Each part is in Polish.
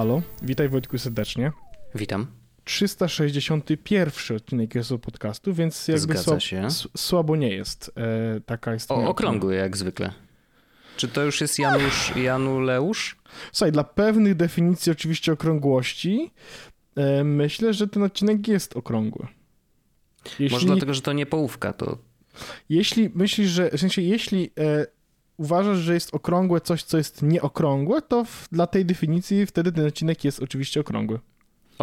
Halo, witaj Wojtku serdecznie. Witam. 361 odcinek jest podcastu, więc jakby słab, słabo nie jest. E, taka jest O, okrągły jak zwykle. Czy to już jest Janusz, Januleusz? Słuchaj, dla pewnych definicji oczywiście okrągłości e, myślę, że ten odcinek jest okrągły. Jeśli, Może dlatego, że to nie połówka, to jeśli myślisz, że w sensie jeśli e, uważasz, że jest okrągłe coś, co jest nieokrągłe, to w, dla tej definicji wtedy ten odcinek jest oczywiście okrągły.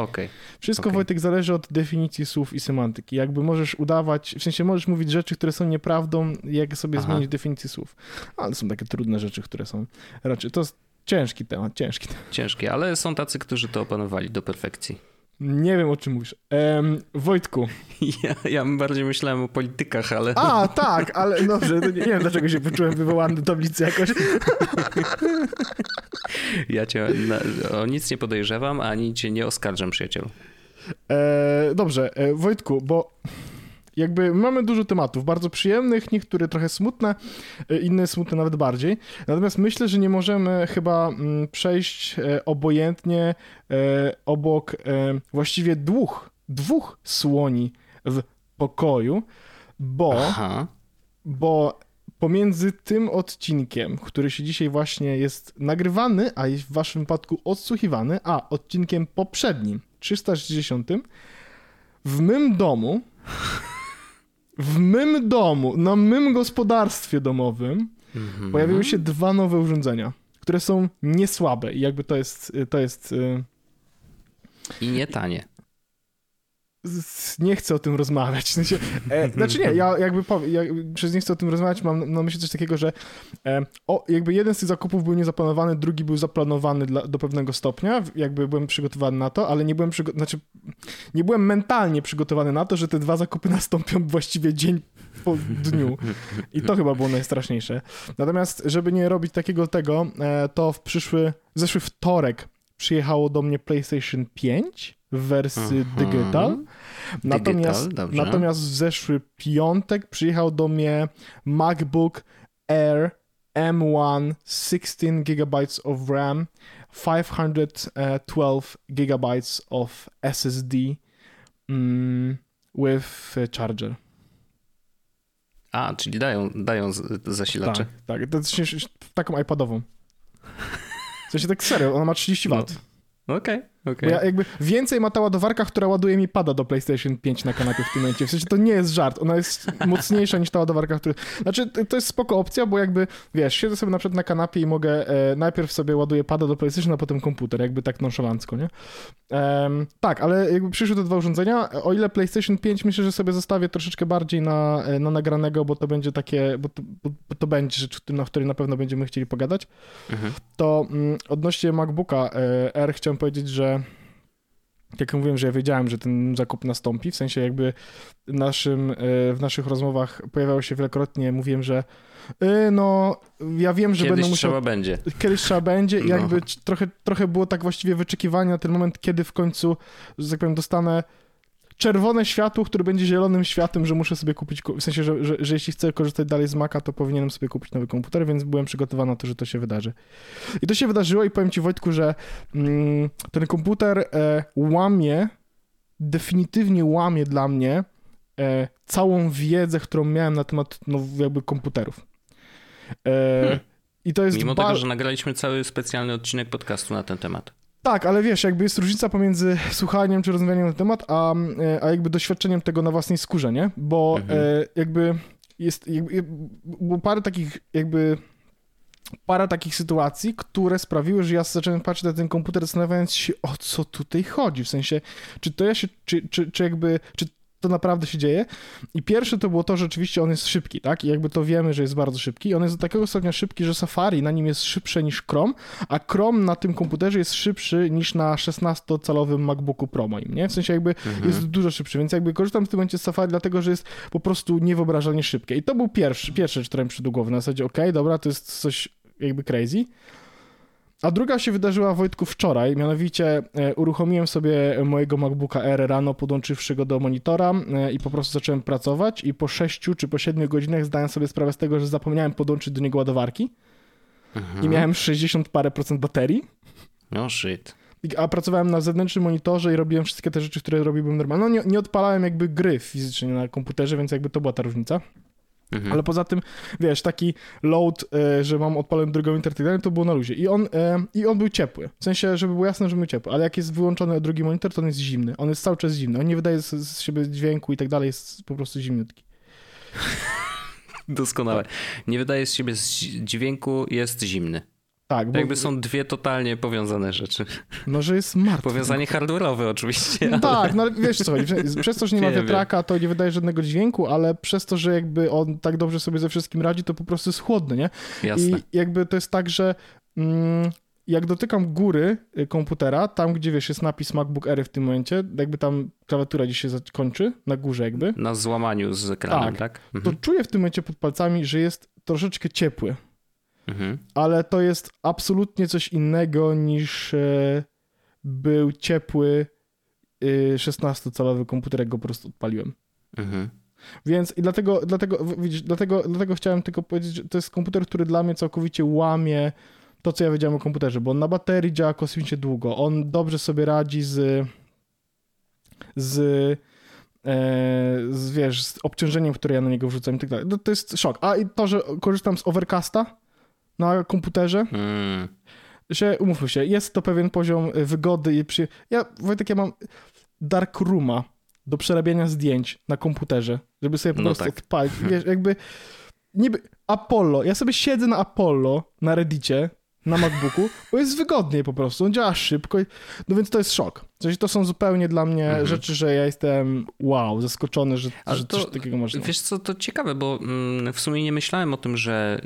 Okej. Wszystko, Okej. Wojtek, zależy od definicji słów i semantyki. Jakby możesz udawać, w sensie możesz mówić rzeczy, które są nieprawdą, jak sobie Aha. zmienić definicję słów. Ale są takie trudne rzeczy, które są raczej, to jest ciężki temat, ciężki temat. Ciężkie, ale są tacy, którzy to opanowali do perfekcji. Nie wiem, o czym mówisz. Em, Wojtku. Ja, ja bardziej myślałem o politykach, ale A, tak, ale dobrze, to nie, nie wiem, dlaczego się poczułem wywołany do tablicy jakoś. ja cię na, o nic nie podejrzewam, ani cię nie oskarżam, przyjacielu. E, dobrze, e, Wojtku, bo jakby mamy dużo tematów, bardzo przyjemnych, niektóre trochę smutne, e, inne smutne nawet bardziej. Natomiast myślę, że nie możemy chyba mm, przejść e, obojętnie e, obok właściwie dwóch, dwóch słoni w pokoju, bo, Aha. bo pomiędzy tym odcinkiem, który się dzisiaj właśnie jest nagrywany, a w waszym wypadku odsłuchiwany, a odcinkiem poprzednim, 360, w mym domu, w mym domu, na mym gospodarstwie domowym Mhm. pojawiły się dwa nowe urządzenia, które są niesłabe i jakby to jest, to jest y, I nie tanie. Nie chcę o tym rozmawiać. E, znaczy nie, ja jakby powiem, ja, przez nie chcę o tym rozmawiać, mam na myśli coś takiego, że e, o, jakby jeden z tych zakupów był niezaplanowany, drugi był zaplanowany dla, do pewnego stopnia, jakby byłem przygotowany na to, ale nie byłem przygo- znaczy, nie byłem mentalnie przygotowany na to, że te dwa zakupy nastąpią właściwie dzień po dniu. I to chyba było najstraszniejsze. Natomiast, żeby nie robić takiego tego, e, to w przyszły, zeszły wtorek przyjechało do mnie PlayStation 5 w wersji Mhm. digital. Natomiast, dobrze. natomiast w zeszły piątek przyjechał do mnie MacBook Air M1 16 GB of RAM, 512 GB of SSD mm, with charger. A, czyli dają, dają zasilacze. Tak, tak. To jest taką iPadową. W sensie tak serio, ona ma 30 No, W. Okej, Bo okej. ja jakby więcej ma ta ładowarka, która ładuje mi pada do PlayStation 5 na kanapie w tym momencie. W sensie to nie jest żart, ona jest mocniejsza niż ta ładowarka, która... Znaczy to- jest spoko opcja, bo jakby, wiesz, siedzę sobie na przykład na kanapie i mogę, e, najpierw sobie ładuję pada do PlayStation, a potem komputer, jakby tak nonszalancko, nie? Tak, ale jakby przyszły te dwa urządzenia, o ile PlayStation 5 myślę, że sobie zostawię troszeczkę bardziej na, e, na nagranego, bo to będzie takie, bo to, bo to będzie rzecz, na której na pewno będziemy chcieli pogadać Mhm. to mm, odnośnie MacBooka e, R chciałem powiedzieć, że jak mówiłem, że ja wiedziałem, że ten zakup nastąpi, w sensie jakby naszym, e, w naszych rozmowach pojawiało się wielokrotnie, mówiłem, że e, no, ja wiem, że Kiedyś będę musiał trzeba będzie. kiedyś trzeba będzie i No. jakby trochę, trochę było tak właściwie wyczekiwanie na ten moment, kiedy w końcu, że tak powiem, dostanę czerwone światło, które będzie zielonym światłem, że muszę sobie kupić, w sensie, że, że, że jeśli chcę korzystać dalej z Maca, to powinienem sobie kupić nowy komputer, więc byłem przygotowany na to, że to się wydarzy. I to się wydarzyło i powiem ci Wojtku, że mm, ten komputer e, łamie, definitywnie łamie dla mnie e, całą wiedzę, którą miałem na temat no, jakby komputerów. E, Hmm. I to jest Mimo ba- tego, że nagraliśmy cały specjalny odcinek podcastu na ten temat. Tak, ale wiesz, jakby jest różnica pomiędzy słuchaniem czy rozmawianiem na temat, a, e, a jakby doświadczeniem tego na własnej skórze, nie? Bo Mhm. e, jakby jest jakby, było parę takich jakby parę takich sytuacji, które sprawiły, że ja zacząłem patrzeć na ten komputer zastanawiając się, o co tutaj chodzi, w sensie, czy to ja się, czy, czy, czy jakby, czy to naprawdę się dzieje. I pierwsze to było to, że rzeczywiście on jest szybki, tak? I jakby to wiemy, że jest bardzo szybki. I on jest do takiego stopnia szybki, że Safari na nim jest szybsze niż Chrome, a Chrome na tym komputerze jest szybszy niż na 16-calowym MacBooku Pro moim, nie? W sensie jakby mhm. jest dużo szybszy, więc jakby korzystam w tym momencie z Safari dlatego, że jest po prostu niewyobrażalnie szybkie. I to był pierwszy, pierwszy która mi przyszedł do głowy. Na zasadzie, okej, okay, dobra, to jest coś jakby crazy. A druga się wydarzyła, Wojtku, wczoraj, mianowicie e, uruchomiłem sobie mojego MacBooka Air rano, podłączywszy go do monitora e, i po prostu zacząłem pracować i po 6 czy po 7 godzinach zdałem sobie sprawę z tego, że zapomniałem podłączyć do niego ładowarki mhm. i miałem 60 parę procent baterii. No shit. A pracowałem na zewnętrznym monitorze i robiłem wszystkie te rzeczy, które robiłbym normalnie. No nie, nie odpalałem jakby gry fizycznie na komputerze, więc jakby to była ta różnica. Mhm. Ale poza tym, wiesz, taki load, e, że mam odpalony drugą internet, to było na luzie. I on, e, I on był ciepły. W sensie, żeby było jasne, że był ciepły. Ale jak jest wyłączony drugi monitor, to on jest zimny. On jest cały czas zimny. On nie wydaje z, z siebie dźwięku i tak dalej. Jest po prostu zimniutki. Doskonałe. Nie wydaje z siebie dźwięku, jest zimny. Tak. Bo... Jakby są dwie totalnie powiązane rzeczy. No, że jest martwy. Powiązanie hardware'owe oczywiście. No tak, no ale wiesz co. Przez to, że nie ma wiatraka, to nie wydaje żadnego dźwięku, ale przez to, że jakby on tak dobrze sobie ze wszystkim radzi, to po prostu jest chłodny, nie? Jasne. I jakby to jest tak, że mm, jak dotykam góry y, komputera, tam gdzie wiesz, jest napis MacBook Air w tym momencie, jakby tam klawiatura gdzieś się kończy, na górze jakby. Na złamaniu z ekranem, tak? tak? Mhm. To czuję w tym momencie pod palcami, że jest troszeczkę ciepły. Mhm. Ale to jest absolutnie coś innego niż e, był ciepły 16-calowy e, komputer, jak go po prostu odpaliłem. Mhm. Więc i dlatego, dlatego, widzisz, dlatego, dlatego chciałem tylko powiedzieć, że to jest komputer, który dla mnie całkowicie łamie to, co ja wiedziałem o komputerze, bo on na baterii działa kosmicznie długo. On dobrze sobie radzi z z, e, z wiesz, z obciążeniem, które ja na niego wrzucam i tak dalej. To, to jest szok. A i to, że korzystam z Overcasta, na komputerze. Hmm. Że, umówmy się, jest to pewien poziom wygody i przy... Ja, Wojtek, ja mam dark rooma do przerabiania zdjęć na komputerze, żeby sobie po no prostu tak. odpalić. Wiesz, jakby niby Apollo, ja sobie siedzę na Apollo na Reddicie na MacBooku, bo jest wygodniej po prostu, on działa szybko, no więc to jest szok. W sensie to są zupełnie dla mnie mhm. rzeczy, że ja jestem wow, zaskoczony, że, że to, coś takiego można. Wiesz co, to ciekawe, bo mm, w sumie nie myślałem o tym, że,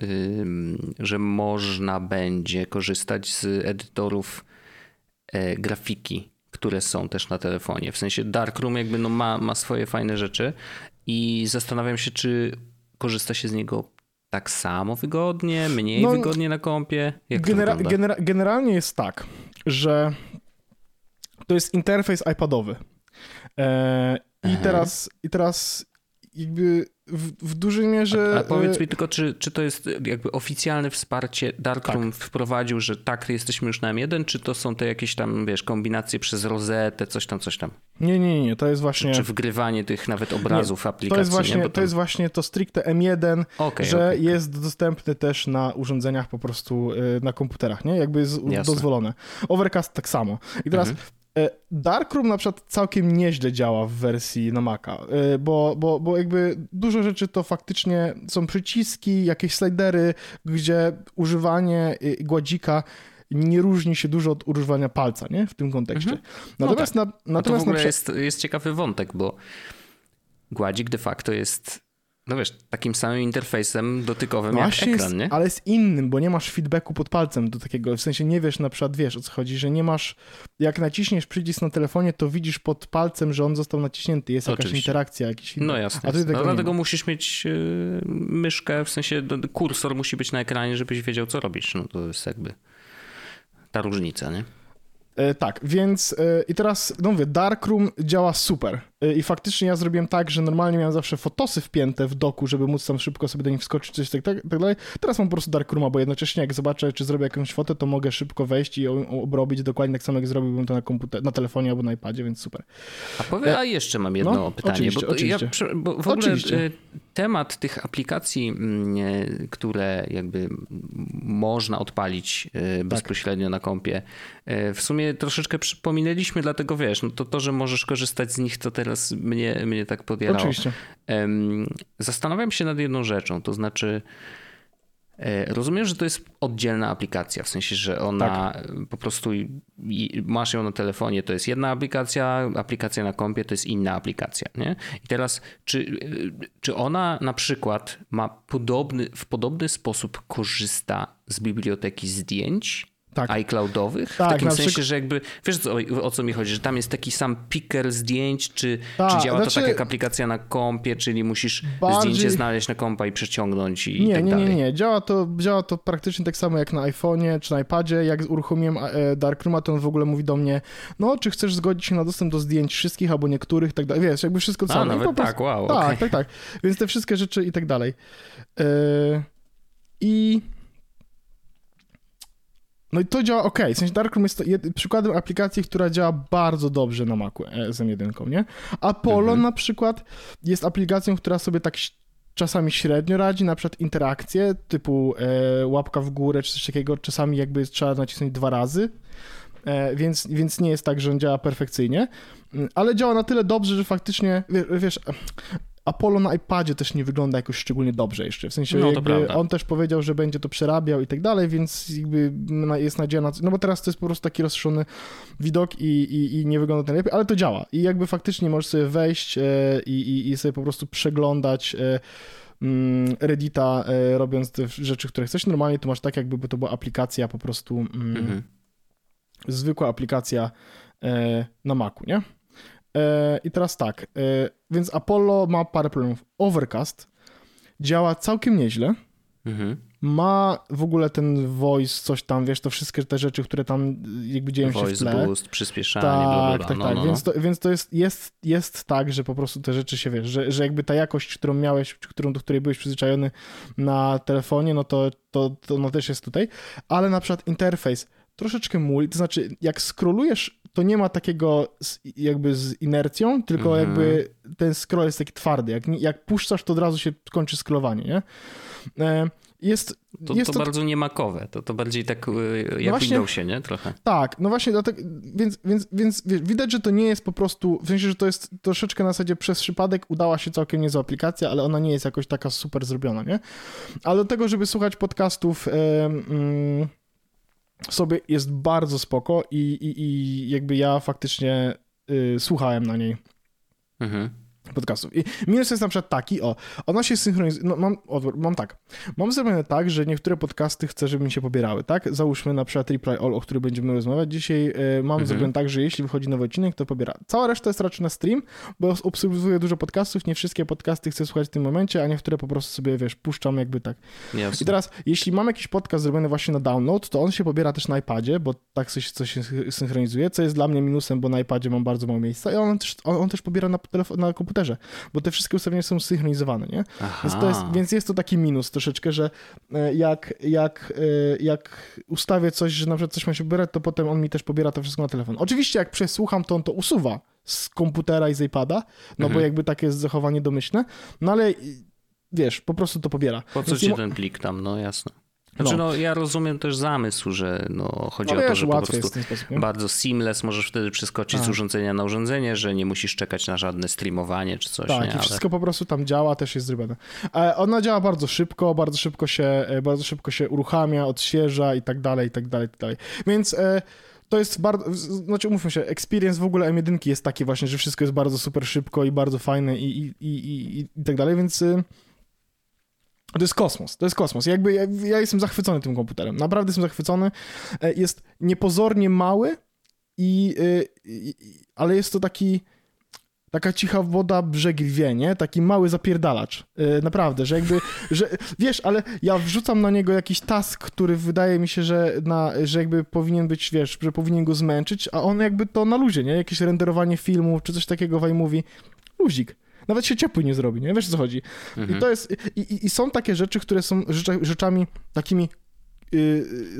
że można będzie korzystać z edytorów e, grafiki, które są też na telefonie. W sensie Darkroom jakby no ma, ma swoje fajne rzeczy i zastanawiam się, czy korzysta się z niego tak samo wygodnie, mniej no, wygodnie na kompie? Genera genera generalnie jest tak, że to jest interfejs iPadowy. E, i, teraz, I teraz jakby w, w dużej mierze... A, a powiedz mi tylko, czy, czy to jest jakby oficjalne wsparcie Darkroom tak. wprowadził, że tak, jesteśmy już na M1, czy to są te jakieś tam, wiesz, kombinacje przez rozetę, coś tam, coś tam? Nie, nie, nie, to jest właśnie... Czy, czy wgrywanie tych nawet obrazów nie, aplikacji? To jest właśnie, nie? to jest właśnie to stricte M1, okay, że okay, jest dostępny też na urządzeniach po prostu y, na komputerach, nie? Jakby jest Jasne. dozwolone. Overcast tak samo. I teraz mhm. E, Darkroom na przykład całkiem nieźle działa w wersji na Maca, e, bo, bo, bo jakby dużo rzeczy to faktycznie są przyciski, jakieś slidery, gdzie używanie y, gładzika nie różni się dużo od używania palca, nie? W tym kontekście. Mhm. Natomiast, no tak. na, natomiast to w ogóle na... jest, jest ciekawy wątek, bo gładzik de facto jest no wiesz, takim samym interfejsem dotykowym jak ekran, nie? Ale jest innym, bo nie masz feedbacku pod palcem do takiego, w sensie nie wiesz na przykład, wiesz o co chodzi, że nie masz, jak naciśniesz przycisk na telefonie, to widzisz pod palcem, że on został naciśnięty, jest Oczywiście. jakaś interakcja, jakiś feedback. No jasne. A no, dlatego musisz mieć yy, myszkę, w sensie kursor musi być na ekranie, żebyś wiedział co robisz, no to jest jakby ta różnica, nie? E, tak, więc e, i teraz, no mówię, Darkroom działa super. E, I faktycznie ja zrobiłem tak, że normalnie miałem zawsze fotosy wpięte w doku, żeby móc tam szybko sobie do nich wskoczyć, coś tak, tak, tak dalej. Teraz mam po prostu Darkrooma, bo jednocześnie jak zobaczę, czy zrobię jakąś fotę, to mogę szybko wejść i obrobić dokładnie tak samo, jak zrobiłbym to na komputerze, na telefonie albo na iPadzie, więc super. A powie, a jeszcze mam jedno no, pytanie, oczywiście, bo, oczywiście. Ja, bo w ogóle oczywiście. temat tych aplikacji, mm, które jakby można odpalić tak. bezpośrednio tak. na kompie, w sumie troszeczkę przypominaliśmy, dlatego wiesz, no to to, że możesz korzystać z nich, to teraz mnie, mnie tak podjęło. Oczywiście. Zastanawiam się nad jedną rzeczą, to znaczy E, rozumiem, że to jest oddzielna aplikacja, w sensie, że ona tak. po prostu masz ją na telefonie, to jest jedna aplikacja, aplikacja na kompie to jest inna aplikacja. Nie? I teraz, czy, czy ona na przykład ma podobny, w podobny sposób korzysta z biblioteki zdjęć? Tak. iCloudowych? Tak, w takim sensie, przykład... że jakby, wiesz co, o co mi chodzi, że tam jest taki sam picker zdjęć, czy, tak, czy działa znaczy... to tak jak aplikacja na kompie, czyli musisz Bardziej... zdjęcie znaleźć na kompa i przeciągnąć i, nie, tak nie, dalej? Nie, nie, nie, działa to, działa to praktycznie tak samo jak na iPhone'ie czy na iPadzie, jak uruchomiłem e, Darkrooma, to on w ogóle mówi do mnie, no, czy chcesz zgodzić się na dostęp do zdjęć wszystkich albo niektórych, tak dalej, wiesz, jakby wszystko co A, nawet prostu... tak, wow. Tak, okay. tak, tak, więc te wszystkie rzeczy i tak dalej. Yy... I no i to działa ok. W sensie Darkroom jest przykładem aplikacji, która działa bardzo dobrze na Macu SM1, nie? Apollo mhm. na przykład jest aplikacją, która sobie tak czasami średnio radzi, na przykład interakcje typu e, łapka w górę czy coś takiego, czasami jakby trzeba nacisnąć dwa razy, e, więc, więc nie jest tak, że on działa perfekcyjnie, mm, ale działa na tyle dobrze, że faktycznie, wiesz Apollo na iPadzie też nie wygląda jakoś szczególnie dobrze jeszcze. W sensie no, on też powiedział, że będzie to przerabiał i tak dalej, więc jakby jest nadzieja na... No bo teraz to jest po prostu taki rozszerzony widok i, i, i nie wygląda to najlepiej, ale to działa. I jakby faktycznie możesz sobie wejść e, i, i, i sobie po prostu przeglądać e, mm, Reddita, e, robiąc te rzeczy, które chcesz. Normalnie to masz tak, jakby to była aplikacja po prostu... Mm, mhm. Zwykła aplikacja na Macu, nie? E, I teraz tak, e, więc Apollo ma parę problemów. Overcast działa całkiem nieźle. Mhm. Ma w ogóle ten voice, coś tam, wiesz, to wszystkie te rzeczy, które tam jakby dzieją voice się w tle. Voice boost, przyspieszanie, tak, bla, bla, bla. Tak, no, tak, no, więc, to, więc to jest, jest, jest tak, że po prostu te rzeczy się, wiesz, że, że jakby ta jakość, którą miałeś, którą, do której byłeś przyzwyczajony na telefonie, no to, to, to no też jest tutaj, ale na przykład interfejs troszeczkę muli, to znaczy jak scrollujesz to nie ma takiego z, jakby z inercją, tylko mhm. jakby ten scroll jest taki twardy. Jak, jak puszczasz, to od razu się kończy scrollowanie, nie? E, jest, to, jest to, to bardzo niemakowe, to, to bardziej tak e, jak no właśnie, Windowsie, nie? Trochę. Tak, no właśnie, dlatego, więc, więc, więc widać, że to nie jest po prostu, w sensie, że to jest troszeczkę na zasadzie przez przypadek udała się całkiem niezła aplikacja, ale ona nie jest jakoś taka super zrobiona, nie? Ale do tego, żeby słuchać podcastów... mm, sobie jest bardzo spoko i, i, i jakby ja faktycznie y, słuchałem na niej. Mhm podcastów. I minus jest na przykład taki, o, ona się synchronizuje, no mam, mam tak, mam zrobione tak, że niektóre podcasty chcę, żeby mi się pobierały, tak? Załóżmy na przykład Reply All, o którym będziemy rozmawiać dzisiaj, y, mam mhm. zrobione tak, że jeśli wychodzi nowy odcinek, to pobiera. Cała reszta jest raczej na stream, bo obserwuję dużo podcastów, nie wszystkie podcasty chcę słuchać w tym momencie, a niektóre po prostu sobie, wiesz, puszczam jakby tak. Jasne. I teraz, jeśli mam jakiś podcast zrobiony właśnie na download, to on się pobiera też na iPadzie, bo tak coś, coś się synchronizuje, co jest dla mnie minusem, bo na iPadzie mam bardzo mało miejsca i on też, on, on też pobiera na, telefon, na komputerze komputerze, bo te wszystkie ustawienia są synchronizowane, nie? Więc, jest, więc jest to taki minus troszeczkę, że e, jak, jak, e, jak ustawię coś, że na przykład coś ma się pobierać, to potem on mi też pobiera to wszystko na telefon. Oczywiście jak przesłucham, to on to usuwa z komputera i z iPada, no mhm. bo jakby takie jest zachowanie domyślne, no ale wiesz, po prostu to pobiera. Po co ci ten plik tam, no jasne. Znaczy, no. no. ja rozumiem też zamysł, że no, chodzi no, o to, że po prostu bardzo seamless możesz wtedy przeskoczyć A. z urządzenia na urządzenie, że nie musisz czekać na żadne streamowanie czy coś. Tak, nie? i Ale... wszystko po prostu tam działa, też jest zrobione. E, ona działa bardzo szybko, bardzo szybko się, e, bardzo szybko się uruchamia, odświeża i tak dalej, i tak dalej, i tak dalej. Więc e, to jest bardzo, znaczy umówmy się, experience w ogóle M1 jest taki właśnie, że wszystko jest bardzo super szybko i bardzo fajne i, i, i, i, i tak dalej, więc... To jest kosmos, to jest kosmos. Jakby ja, ja, jestem zachwycony tym komputerem. Naprawdę jestem zachwycony. E, jest niepozornie mały, i, e, i, ale jest to taki taka cicha woda brzegi wie, nie? Taki mały zapierdalacz. Yy, naprawdę, że jakby, że wiesz, ale ja wrzucam na niego jakiś task, który wydaje mi się, że, na, że jakby powinien być, wiesz, że powinien go zmęczyć, a on jakby to na luzie, nie? Jakieś renderowanie filmu, czy coś takiego w mówi, luzik. Nawet się ciepły nie zrobi, nie? Wiesz o co chodzi. Mhm. I to jest, i, i, i, są takie rzeczy, które są rzeczami takimi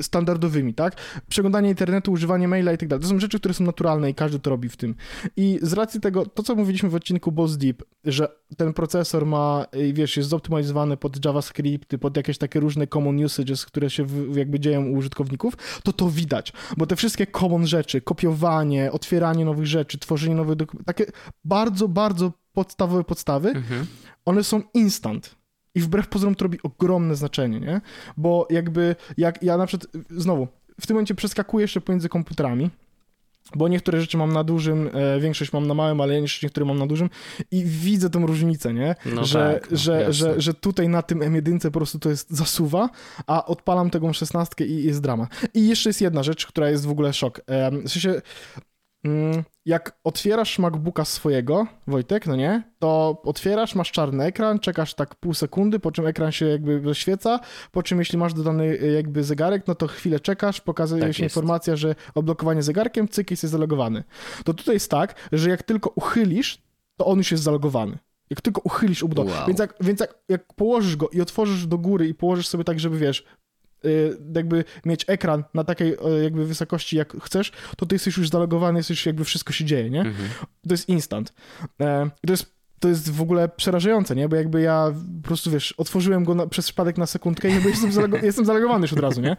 standardowymi, tak? Przeglądanie internetu, używanie maila i tak dalej. To są rzeczy, które są naturalne i każdy to robi w tym. I z racji tego, to co mówiliśmy w odcinku Boss Deep, że ten procesor ma, y, wiesz, jest zoptymalizowany pod JavaScript, pod jakieś takie różne common usages, które się jakby dzieją u użytkowników, to to widać, bo te wszystkie common rzeczy, kopiowanie, otwieranie nowych rzeczy, tworzenie nowych dokumentów, takie bardzo, bardzo podstawowe podstawy, mhm. one są instant. I wbrew pozorom to robi ogromne znaczenie, nie? Bo jakby, jak ja na przykład, znowu, w tym momencie przeskakuję jeszcze pomiędzy komputerami, bo niektóre rzeczy mam na dużym, e, większość mam na małym, ale niektóre mam na dużym i widzę tą różnicę, nie? No że, tak, no, że, jasne. że, że tutaj na tym M1 po prostu to jest zasuwa, a odpalam tego 16 i jest drama. I jeszcze jest jedna rzecz, która jest w ogóle szok. Em, W sensie, jak otwierasz MacBooka swojego, Wojtek, no nie, to otwierasz, masz czarny ekran, czekasz tak pół sekundy, po czym ekran się jakby zaświeca, po czym jeśli masz dodany y, jakby zegarek, no to chwilę czekasz, pokazuje Tak się jest. informacja, że odblokowanie zegarkiem, cyk, jest zalogowany. To tutaj jest tak, że jak tylko uchylisz, to on już jest zalogowany. Jak tylko uchylisz ubudowę. Wow. Więc, jak, więc jak, jak położysz go i otworzysz do góry i położysz sobie tak, żeby wiesz, jakby mieć ekran na takiej y, jakby wysokości jak chcesz, to ty jesteś już zalogowany, jesteś jakby wszystko się dzieje, nie? Mhm. To jest instant. E, to jest to jest w ogóle przerażające, nie? Bo jakby ja po prostu, wiesz, otworzyłem go na, przez przypadek na sekundkę i jakby jestem, zalego- jestem zalegowany już od razu, nie?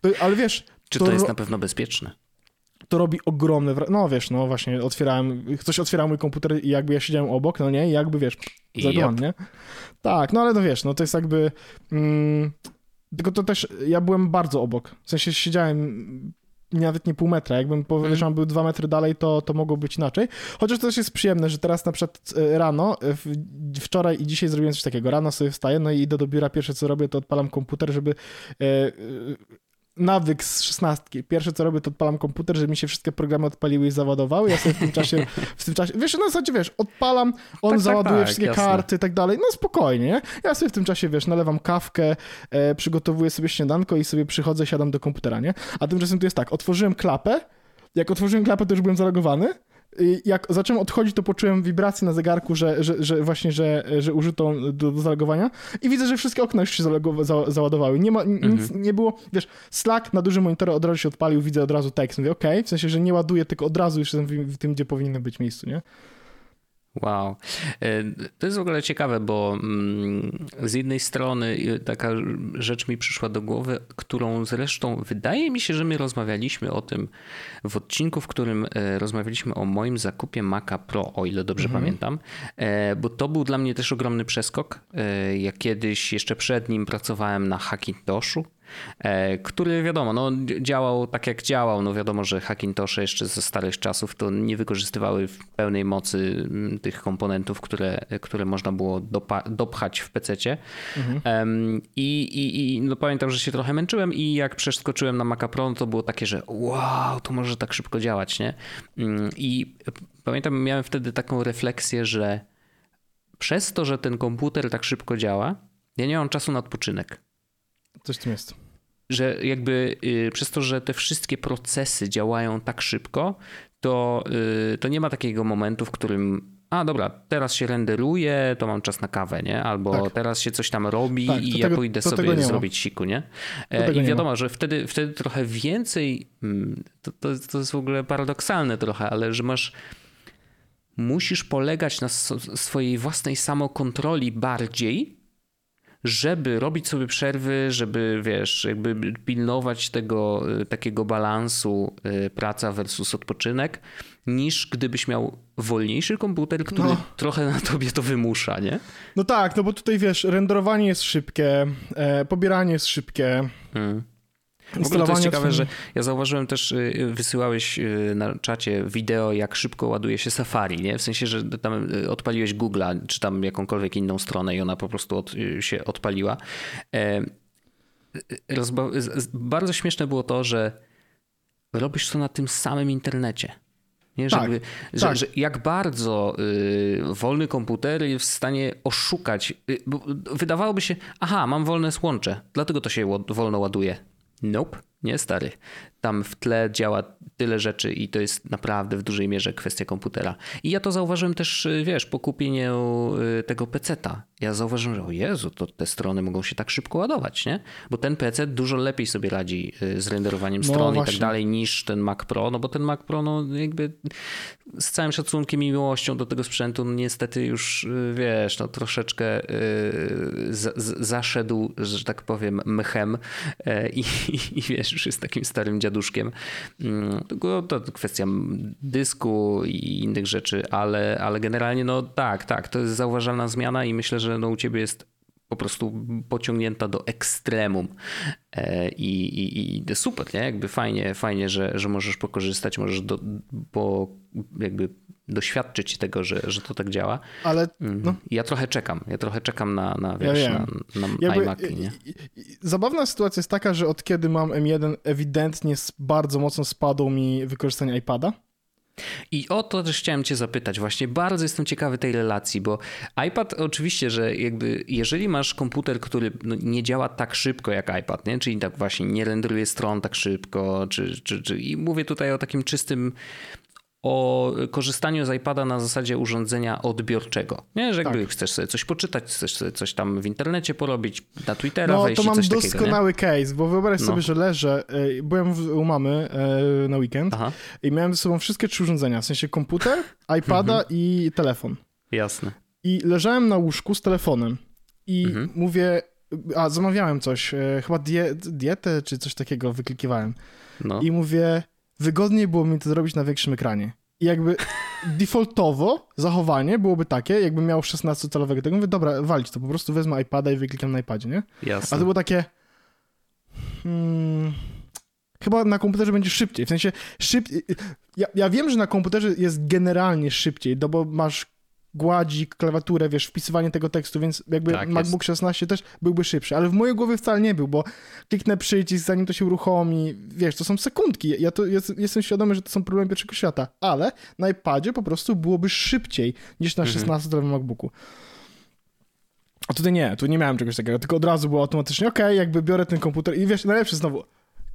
To, ale wiesz, Czy To to, jest na pewno bezpieczne? to robi ogromne wrażenie. No wiesz, no właśnie, otwierałem, ktoś otwierał mój komputer i jakby ja siedziałem obok, no nie? I jakby, wiesz, I zalegowany, nie? Tak, no ale to wiesz, no to jest jakby... Mm, tylko to też, ja byłem bardzo obok. W sensie siedziałem nawet nie pół metra. Jakbym powiedział, był dwa metry dalej, to, to mogło być inaczej. Chociaż to też jest przyjemne, że teraz na przykład e, rano, e, w, wczoraj i dzisiaj zrobiłem coś takiego. Rano sobie wstaję, no i idę do biura. Pierwsze co robię, to odpalam komputer, żeby e, nawyk z szesnastki. Pierwsze co robię, to odpalam komputer, żeby mi się wszystkie programy odpaliły i załadowały. Ja sobie w tym czasie, w tym czasie, wiesz, na zasadzie, wiesz, odpalam, on tak, załaduje tak, wszystkie jasne. karty i tak dalej. No spokojnie, nie? Ja sobie w tym czasie, wiesz, nalewam kawkę, e, przygotowuję sobie śniadanko i sobie przychodzę, siadam do komputera, nie? A tymczasem to jest tak, otworzyłem klapę, jak otworzyłem klapę, to już byłem zalogowany. I jak zacząłem odchodzić, to poczułem wibrację na zegarku, że, że, że właśnie, że, że użyto do, do zalogowania i widzę, że wszystkie okna już się zalogowa- za, załadowały. Nie ma, nic Mhm. nie było, wiesz, Slack na dużym monitorze od razu się odpalił, widzę od razu tekst. Mówię, okej, w sensie, że nie ładuję, tylko od razu już jestem w, w tym, gdzie powinno być miejscu, nie? Wow. E, To jest w ogóle ciekawe, bo mm, z jednej strony e, taka rzecz mi przyszła do głowy, którą zresztą wydaje mi się, że my rozmawialiśmy o tym w odcinku, w którym e, rozmawialiśmy o moim zakupie Maca Pro, o ile dobrze pamiętam, E, bo to był dla mnie też ogromny przeskok. Ja kiedyś jeszcze przed nim pracowałem na Hackintoshu, który wiadomo, no, działał tak jak działał. No wiadomo, że Hackintosze jeszcze ze starych czasów to nie wykorzystywały w pełnej mocy mm, tych komponentów, które, które można było dopa- dopchać w PC-cie. Em, I, i, i no, pamiętam, że się trochę męczyłem i jak przeskoczyłem na Maca Pro, no to było takie, że wow, to może tak szybko działać, nie? Mm, I pamiętam, miałem wtedy taką refleksję, że przez to, że ten komputer tak szybko działa, ja nie mam czasu na odpoczynek Coś w tym jest. Że jakby y, przez to, że te wszystkie procesy działają tak szybko, to, y, to nie ma takiego momentu, w którym a dobra, teraz się renderuje, to mam czas na kawę, nie? Albo Tak. teraz się coś tam robi Tak, i ja tego- pójdę to tego sobie nie zrobić siku, nie? E, I nie wiadomo, że wtedy, wtedy trochę więcej, mm, to, to, to jest w ogóle paradoksalne trochę, ale że masz musisz polegać na swojej własnej samokontroli bardziej, żeby robić sobie przerwy, żeby wiesz, jakby pilnować tego y, takiego balansu y, praca versus odpoczynek, niż gdybyś miał wolniejszy komputer, który No. trochę na tobie to wymusza, nie? No tak, no bo tutaj wiesz, renderowanie jest szybkie, e, pobieranie jest szybkie, Mm. W ogóle to jest instalowanie... ciekawe, że ja zauważyłem też, y, wysyłałeś y, na czacie wideo, jak szybko ładuje się Safari, nie? W sensie, że tam y, odpaliłeś Google'a, czy tam jakąkolwiek inną stronę i ona po prostu od, się odpaliła. E, Rozba- bardzo śmieszne było to, że robisz to na tym samym internecie. Nie, Tak, żeby, że, tak. że jak bardzo y, wolny komputer jest w stanie oszukać. Y, wydawałoby się, aha, mam wolne słącze, dlatego to się wolno ładuje. Nope, nie stary. Tam w tle działa tyle rzeczy i to jest naprawdę w dużej mierze kwestia komputera. I ja to zauważyłem też, y, wiesz, po kupieniu y, tego peceta. Ja zauważyłem, że o Jezu, to te strony mogą się tak szybko ładować, nie? Bo ten PC dużo lepiej sobie radzi y, z renderowaniem No stron i tak dalej niż ten Mac Pro, no bo ten Mac Pro, no jakby z całym szacunkiem i miłością do tego sprzętu, no niestety już, wiesz, no troszeczkę z, z, zaszedł, że tak powiem, mchem i, i, i wiesz, już jest takim starym dziaduszkiem. Mm, Tylko to kwestia dysku i innych rzeczy, ale, ale generalnie no tak, tak, to jest zauważalna zmiana i myślę, że no u ciebie jest po prostu pociągnięta do ekstremum. E, I, i, i super, nie? Jakby fajnie, fajnie że, że możesz pokorzystać, możesz do, po, jakby doświadczyć tego, że, że to tak działa. Ale mm. no. Ja trochę czekam. Ja trochę czekam na, na wiesz, ja na, na Jakby, iMaki, nie? Zabawna sytuacja jest taka, że od kiedy mam M1 ewidentnie bardzo mocno spadło mi wykorzystanie iPada. I o to też chciałem cię zapytać. Właśnie bardzo jestem ciekawy tej relacji, bo iPad oczywiście, że jakby jeżeli masz komputer, który no nie działa tak szybko jak iPad, nie? czyli tak właśnie nie renderuje stron tak szybko, czy, czy, czy, i mówię tutaj o takim czystym o korzystaniu z iPada na zasadzie urządzenia odbiorczego. Nie, że jakby tak. chcesz sobie coś poczytać, chcesz sobie coś tam w internecie porobić, na Twittera no, wejść to mam coś doskonały takiego, case, bo wyobraź no. sobie, że leżę, e, byłem u mamy e, na weekend Aha. i miałem ze sobą wszystkie trzy urządzenia, w sensie komputer, iPada mhm. i telefon. Jasne. I leżałem na łóżku z telefonem i mhm. mówię, a zamawiałem coś, e, chyba die, dietę czy coś takiego wyklikiwałem. No. I mówię, wygodniej było mi to zrobić na większym ekranie. I jakby defaultowo zachowanie byłoby takie, jakbym miał 16-calowego tego, mówię, dobra, walić to, po prostu wezmę iPada i wyklikam na iPadzie, nie? Jasne. A to było takie... Hmm, chyba na komputerze będzie szybciej, w sensie szybciej... Ja, ja wiem, że na komputerze jest generalnie szybciej, no bo masz gładzik, klawiaturę, wiesz, wpisywanie tego tekstu, więc jakby tak MacBook jest. 16 też byłby szybszy, ale w mojej głowie wcale nie był, bo kliknę przycisk, zanim to się uruchomi, wiesz, to są sekundki. Ja to jest, jestem świadomy, że to są problemy pierwszego świata, ale na iPadzie po prostu byłoby szybciej niż na 16-calowym mhm. MacBooku. A tutaj nie, tu nie miałem czegoś takiego, tylko od razu było automatycznie, okej, okay, jakby biorę ten komputer i wiesz, najlepsze znowu,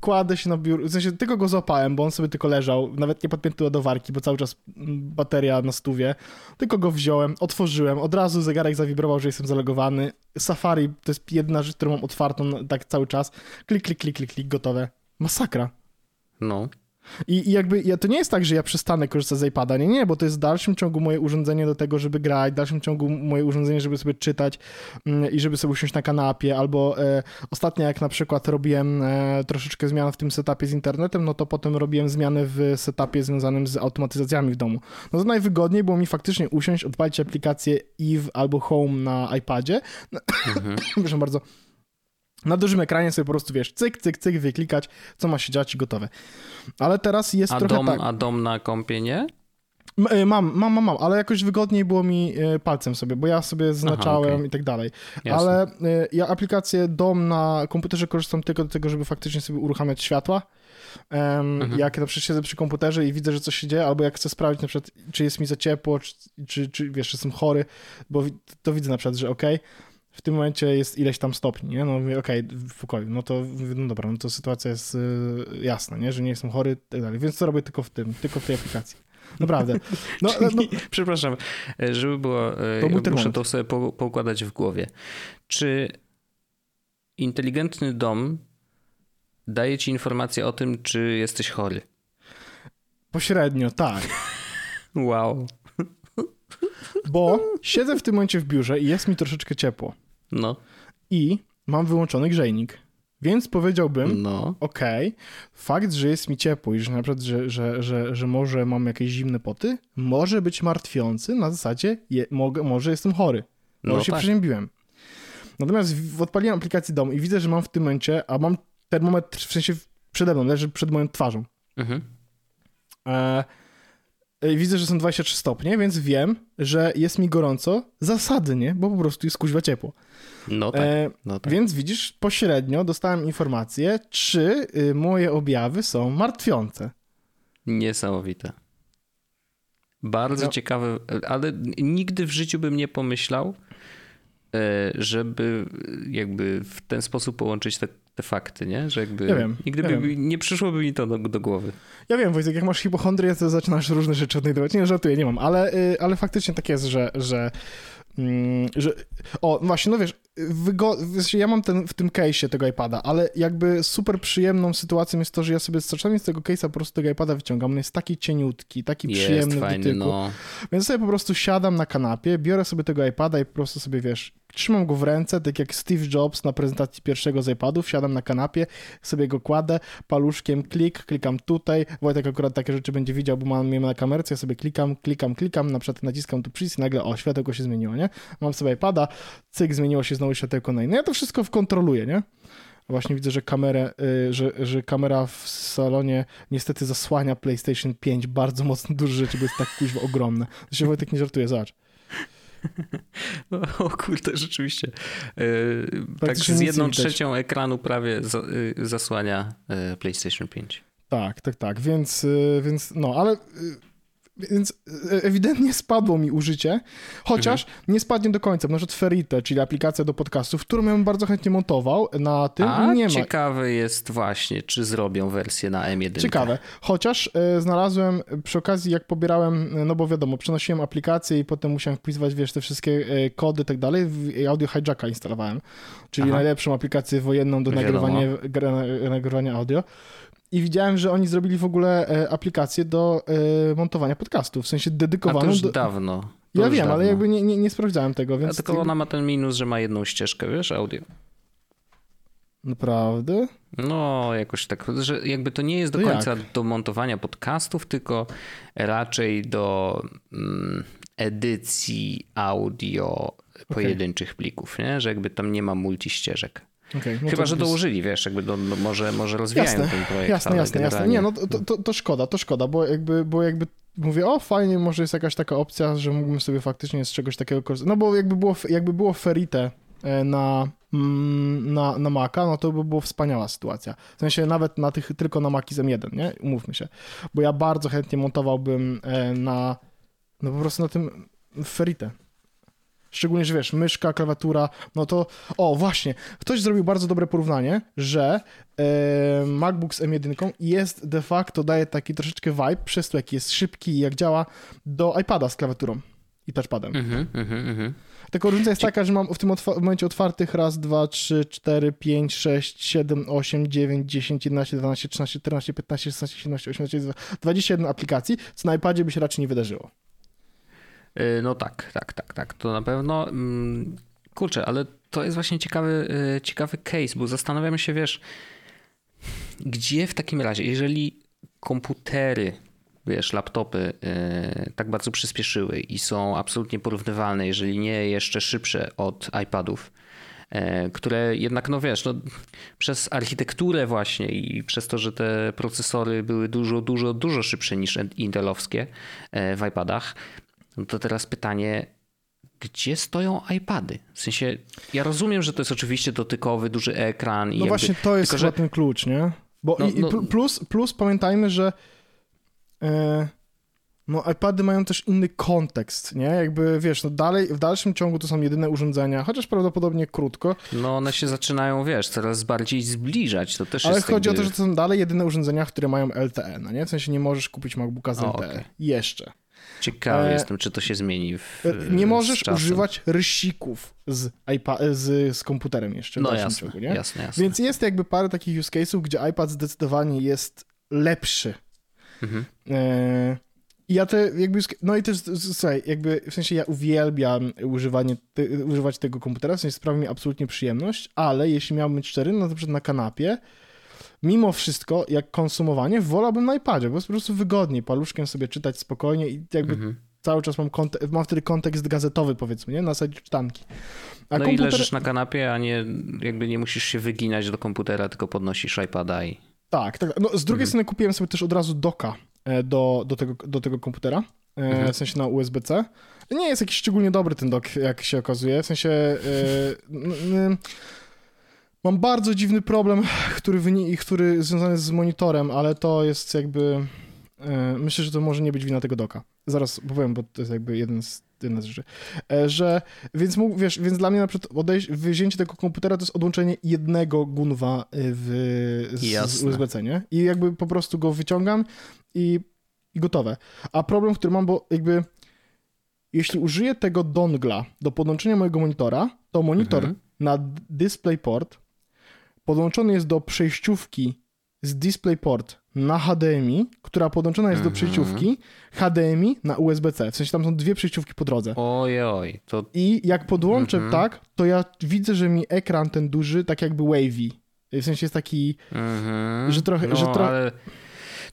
kładę się na biurku, w sensie tylko go złapałem, bo on sobie tylko leżał, nawet nie podpięty do ładowarki, bo cały czas bateria na stówie, tylko go wziąłem, otworzyłem, od razu zegarek zawibrował, że jestem zalogowany, Safari to jest jedna rzecz, którą mam otwartą tak cały czas, klik, klik, klik, klik, klik, gotowe. Masakra. No. I, I, jakby ja, to nie jest tak, że ja przestanę korzystać z iPada. Nie, nie, bo to jest w dalszym ciągu moje urządzenie do tego, żeby grać, w dalszym ciągu moje urządzenie, żeby sobie czytać mm, i żeby sobie usiąść na kanapie. Albo e, ostatnio, jak na przykład robiłem e, troszeczkę zmian w tym setupie z internetem, no to potem robiłem zmiany w setupie związanym z automatyzacjami w domu. No to najwygodniej było mi faktycznie usiąść, odpalić aplikację Eve albo Home na iPadzie. Mhm. Proszę bardzo na dużym ekranie sobie po prostu, wiesz, cyk, cyk, cyk, wyklikać, co ma się dziać i gotowe. Ale teraz jest a trochę dom, tak... A dom na kompie nie? Y, mam, mam, mam, mam, ale jakoś wygodniej było mi y, palcem sobie, bo ja sobie zaznaczałem Aha, okay. i tak dalej. Jasne. Ale y, ja aplikację dom na komputerze korzystam tylko do tego, żeby faktycznie sobie uruchamiać światła. Um, mhm. Jak na przykład siedzę przy komputerze i widzę, że coś się dzieje, albo jak chcę sprawdzić na przykład, czy jest mi za ciepło, czy, czy, czy wiesz, jestem chory, bo to widzę na przykład, że okej, okay, w tym momencie jest ileś tam stopni, nie? No mówię, okej, okay, w pokoju, no to, no dobra, no to sytuacja jest y, jasna, nie? Że nie jestem chory i tak dalej, więc co robię tylko w tym, tylko w tej aplikacji. Naprawdę. No, Czyli, no, przepraszam, żeby było, to muszę to sobie poukładać w głowie. Czy inteligentny dom daje ci informację o tym, czy jesteś chory? Pośrednio, tak. Wow. Bo siedzę w tym momencie w biurze i jest mi troszeczkę ciepło. No. I mam wyłączony grzejnik. Więc powiedziałbym, no. okej, okay, fakt, że jest mi ciepło i że na przykład, że, że, że, że może mam jakieś zimne poty, może być martwiący na zasadzie, je, mogę, może jestem chory. Może no się tak. przeziębiłem. Natomiast odpaliłem aplikację dom i widzę, że mam w tym momencie, a mam termometr w sensie przede mną, leży przed moją twarzą. Mhm. E, widzę, że są 23 stopnie, więc wiem, że jest mi gorąco zasadnie, bo po prostu jest kuźwa ciepło. No tak, e, no tak. Więc widzisz, pośrednio dostałem informację, czy y, moje objawy są martwiące. Niesamowite. Bardzo no. ciekawe, ale nigdy w życiu bym nie pomyślał, e, żeby jakby w ten sposób połączyć te te fakty, nie? Że jakby ja wiem, nigdy ja by, nie przyszłoby mi to do, do, głowy. Ja wiem, Wojtek, jak masz hipochondrię, to zaczynasz różne rzeczy odnajdować. Nie, żartuję, nie mam, ale, y, ale faktycznie tak jest, że, że mm, że, o, właśnie, no wiesz, wygo- ja mam ten, w tym case'ie tego iPada, ale jakby super przyjemną sytuacją jest to, że ja sobie czasami z tego case'a po prostu tego iPada wyciągam. On jest taki cieniutki, taki jest przyjemny fajny, w dotyku. No. Więc sobie po prostu siadam na kanapie, biorę sobie tego iPada i po prostu sobie, wiesz, trzymam go w ręce, tak jak Steve Jobs na prezentacji pierwszego z iPadów, siadam na kanapie, sobie go kładę, paluszkiem klik, klikam tutaj, Wojtek akurat takie rzeczy będzie widział, bo mam je na kamerce, ja sobie klikam, klikam, klikam, na przykład naciskam tu przycisk i nagle, o, światełko się zmieniło, nie? Mam sobie iPada, cyk, zmieniło się znowu światełko na inne. Ja to wszystko kontroluję, nie? Właśnie widzę, że, kamerę, y, że, że kamera w salonie niestety zasłania PlayStation 5 bardzo mocno duże rzeczy, bo jest tak kuźwa ogromne. To się Wojtek nie żartuje, zobacz. No, o kurde, rzeczywiście. Yy, tak z jedną trzecią ekranu prawie za, yy, zasłania yy, PlayStation 5. Tak, tak, tak, więc, więc no, ale więc e, ewidentnie spadło mi użycie, chociaż mhm. nie spadnie do końca. Na przykład Ferite, czyli aplikacja do podcastów, którą ja bym bardzo chętnie montował na tym. A nie ma. ciekawe jest właśnie, czy zrobią wersję na M1. Ciekawe, chociaż e, znalazłem przy okazji, jak pobierałem, no bo wiadomo, przenosiłem aplikację i potem musiałem wpisywać, wiesz, te wszystkie e, kody i tak dalej, Audio Hijacka instalowałem, czyli Aha. najlepszą aplikację wojenną do nagrywania, nagrywania audio i widziałem, że oni zrobili w ogóle e, aplikację do e, montowania podcastów, w sensie dedykowaną. A to już do... dawno. To ja już wiem, dawno. ale jakby nie, nie, nie, sprawdzałem tego, więc... A tylko ona ma ten minus, że ma jedną ścieżkę, wiesz, audio. Naprawdę? No, jakoś tak, że jakby to nie jest do to końca jak? do montowania podcastów, tylko raczej do mm, edycji audio pojedynczych okay. plików, nie? Że jakby tam nie ma multiścieżek. Okay, no Chyba, że dołożyli, wiesz, jakby do, może, może rozwijają jasne, ten projekt. Jasne, jasne, jasne. Nie, no to, to, to, szkoda, to szkoda, bo jakby, bo jakby mówię, o fajnie, może jest jakaś taka opcja, że mógłbym sobie faktycznie z czegoś takiego korzystać. No bo jakby było, jakby było Ferite e, na, mm, na, na Maca, no to by była wspaniała sytuacja. W sensie nawet na tych, tylko na Maci z M1, nie? Umówmy się. Bo ja bardzo chętnie montowałbym e, na, no po prostu na tym Ferite. Szczególnie, że wiesz, myszka, klawiatura, no to... O, właśnie, ktoś zrobił bardzo dobre porównanie, że e, MacBook z M1 jest de facto, daje taki troszeczkę vibe, przez to, jak jest szybki i jak działa, do iPada z klawiaturą i touchpadem. Mm-hmm, mm-hmm. Tylko różnica jest taka, że mam w tym otwa- momencie otwartych raz, dwa, trzy, cztery, pięć, sześć, siedem, osiem, dziewięć, dziesięć, jedenaście, dwanaście, trzynaście, czternaście, piętnaście, szesnaście, siedemnaście, osiemnaście, dwadzieścia jeden aplikacji, co na iPadzie by się raczej nie wydarzyło. Y, no tak, tak, tak, tak, to na pewno. Mm, kurczę, ale to jest właśnie ciekawy, y, ciekawy case, bo zastanawiamy się, wiesz, gdzie w takim razie, jeżeli komputery, wiesz, laptopy yy, tak bardzo przyspieszyły i są absolutnie porównywalne, jeżeli nie jeszcze szybsze od iPadów, które jednak, no wiesz, no, przez architekturę właśnie i przez to, że te procesory były dużo, dużo, dużo szybsze niż intelowskie w iPadach, no to teraz pytanie, gdzie stoją iPady? W sensie, ja rozumiem, że to jest oczywiście dotykowy, duży ekran. I no właśnie to jest tylko, że... ten klucz, nie? Bo no, i, no... plus, plus pamiętajmy, że e, no iPady mają też inny kontekst, nie? Jakby, wiesz, no dalej, w dalszym ciągu to są jedyne urządzenia, chociaż prawdopodobnie krótko. No one się zaczynają, wiesz, coraz bardziej zbliżać, to też Ale jest chodzi jakby... o to, że to są dalej jedyne urządzenia, które mają LTE, no nie? W sensie nie możesz kupić MacBooka z LTE. Okay. Jeszcze. Ciekawy e, jestem, czy to się zmieni. W, e, nie możesz używać rysików z, iPad, z, z komputerem jeszcze. No jasne, ciągu, nie? jasne, jasne. Więc jest jakby parę takich use case'ów, gdzie iPad zdecydowanie jest lepszy. Mhm. E, i ja te jakby, no i też, słuchaj, jakby w sensie ja uwielbiam używanie, te, używać tego komputera, w sensie sprawia mi absolutnie przyjemność, ale jeśli miałbym szczery, no to przykład na kanapie, mimo wszystko, jak konsumowanie, wolałbym na iPadzie, bo jest po prostu wygodniej, paluszkiem sobie czytać spokojnie i jakby mhm. cały czas mam, kontek- mam wtedy kontekst gazetowy, powiedzmy, nie? Na zasadzie czytanki. A no komputer... i leżysz na kanapie, a nie, jakby nie musisz się wyginać do komputera, tylko podnosisz iPada i... Tak, tak. No, z drugiej mhm. strony kupiłem sobie też od razu doka e, do, do, tego, do tego komputera, e, mhm. w sensie na USB-C. Nie jest jakiś szczególnie dobry ten dok, jak się okazuje, w sensie... Yy, Mam bardzo dziwny problem, który, który związany jest z monitorem, ale to jest jakby. E, myślę, że to może nie być wina tego doka. Zaraz powiem, bo to jest jakby jeden z, jedna z rzeczy. E, że, więc, mógł, wiesz, więc dla mnie na przykład odejść, wyjęcie tego komputera to jest odłączenie jednego gunwa e, w, z, z USB-C, nie? I jakby po prostu go wyciągam i, i gotowe. A problem, który mam, bo jakby jeśli użyję tego dongla do podłączenia mojego monitora, to monitor mhm. na DisplayPort podłączony jest do przejściówki z DisplayPort na HDMI, która podłączona jest do Mhm. przejściówki HDMI na USB-C. W sensie tam są dwie przejściówki po drodze. Oj, oj, to I jak podłączę Mhm. tak, to ja widzę, że mi ekran ten duży tak jakby wavy. W sensie jest taki, Mhm. Że trochę- No, że trochę- ale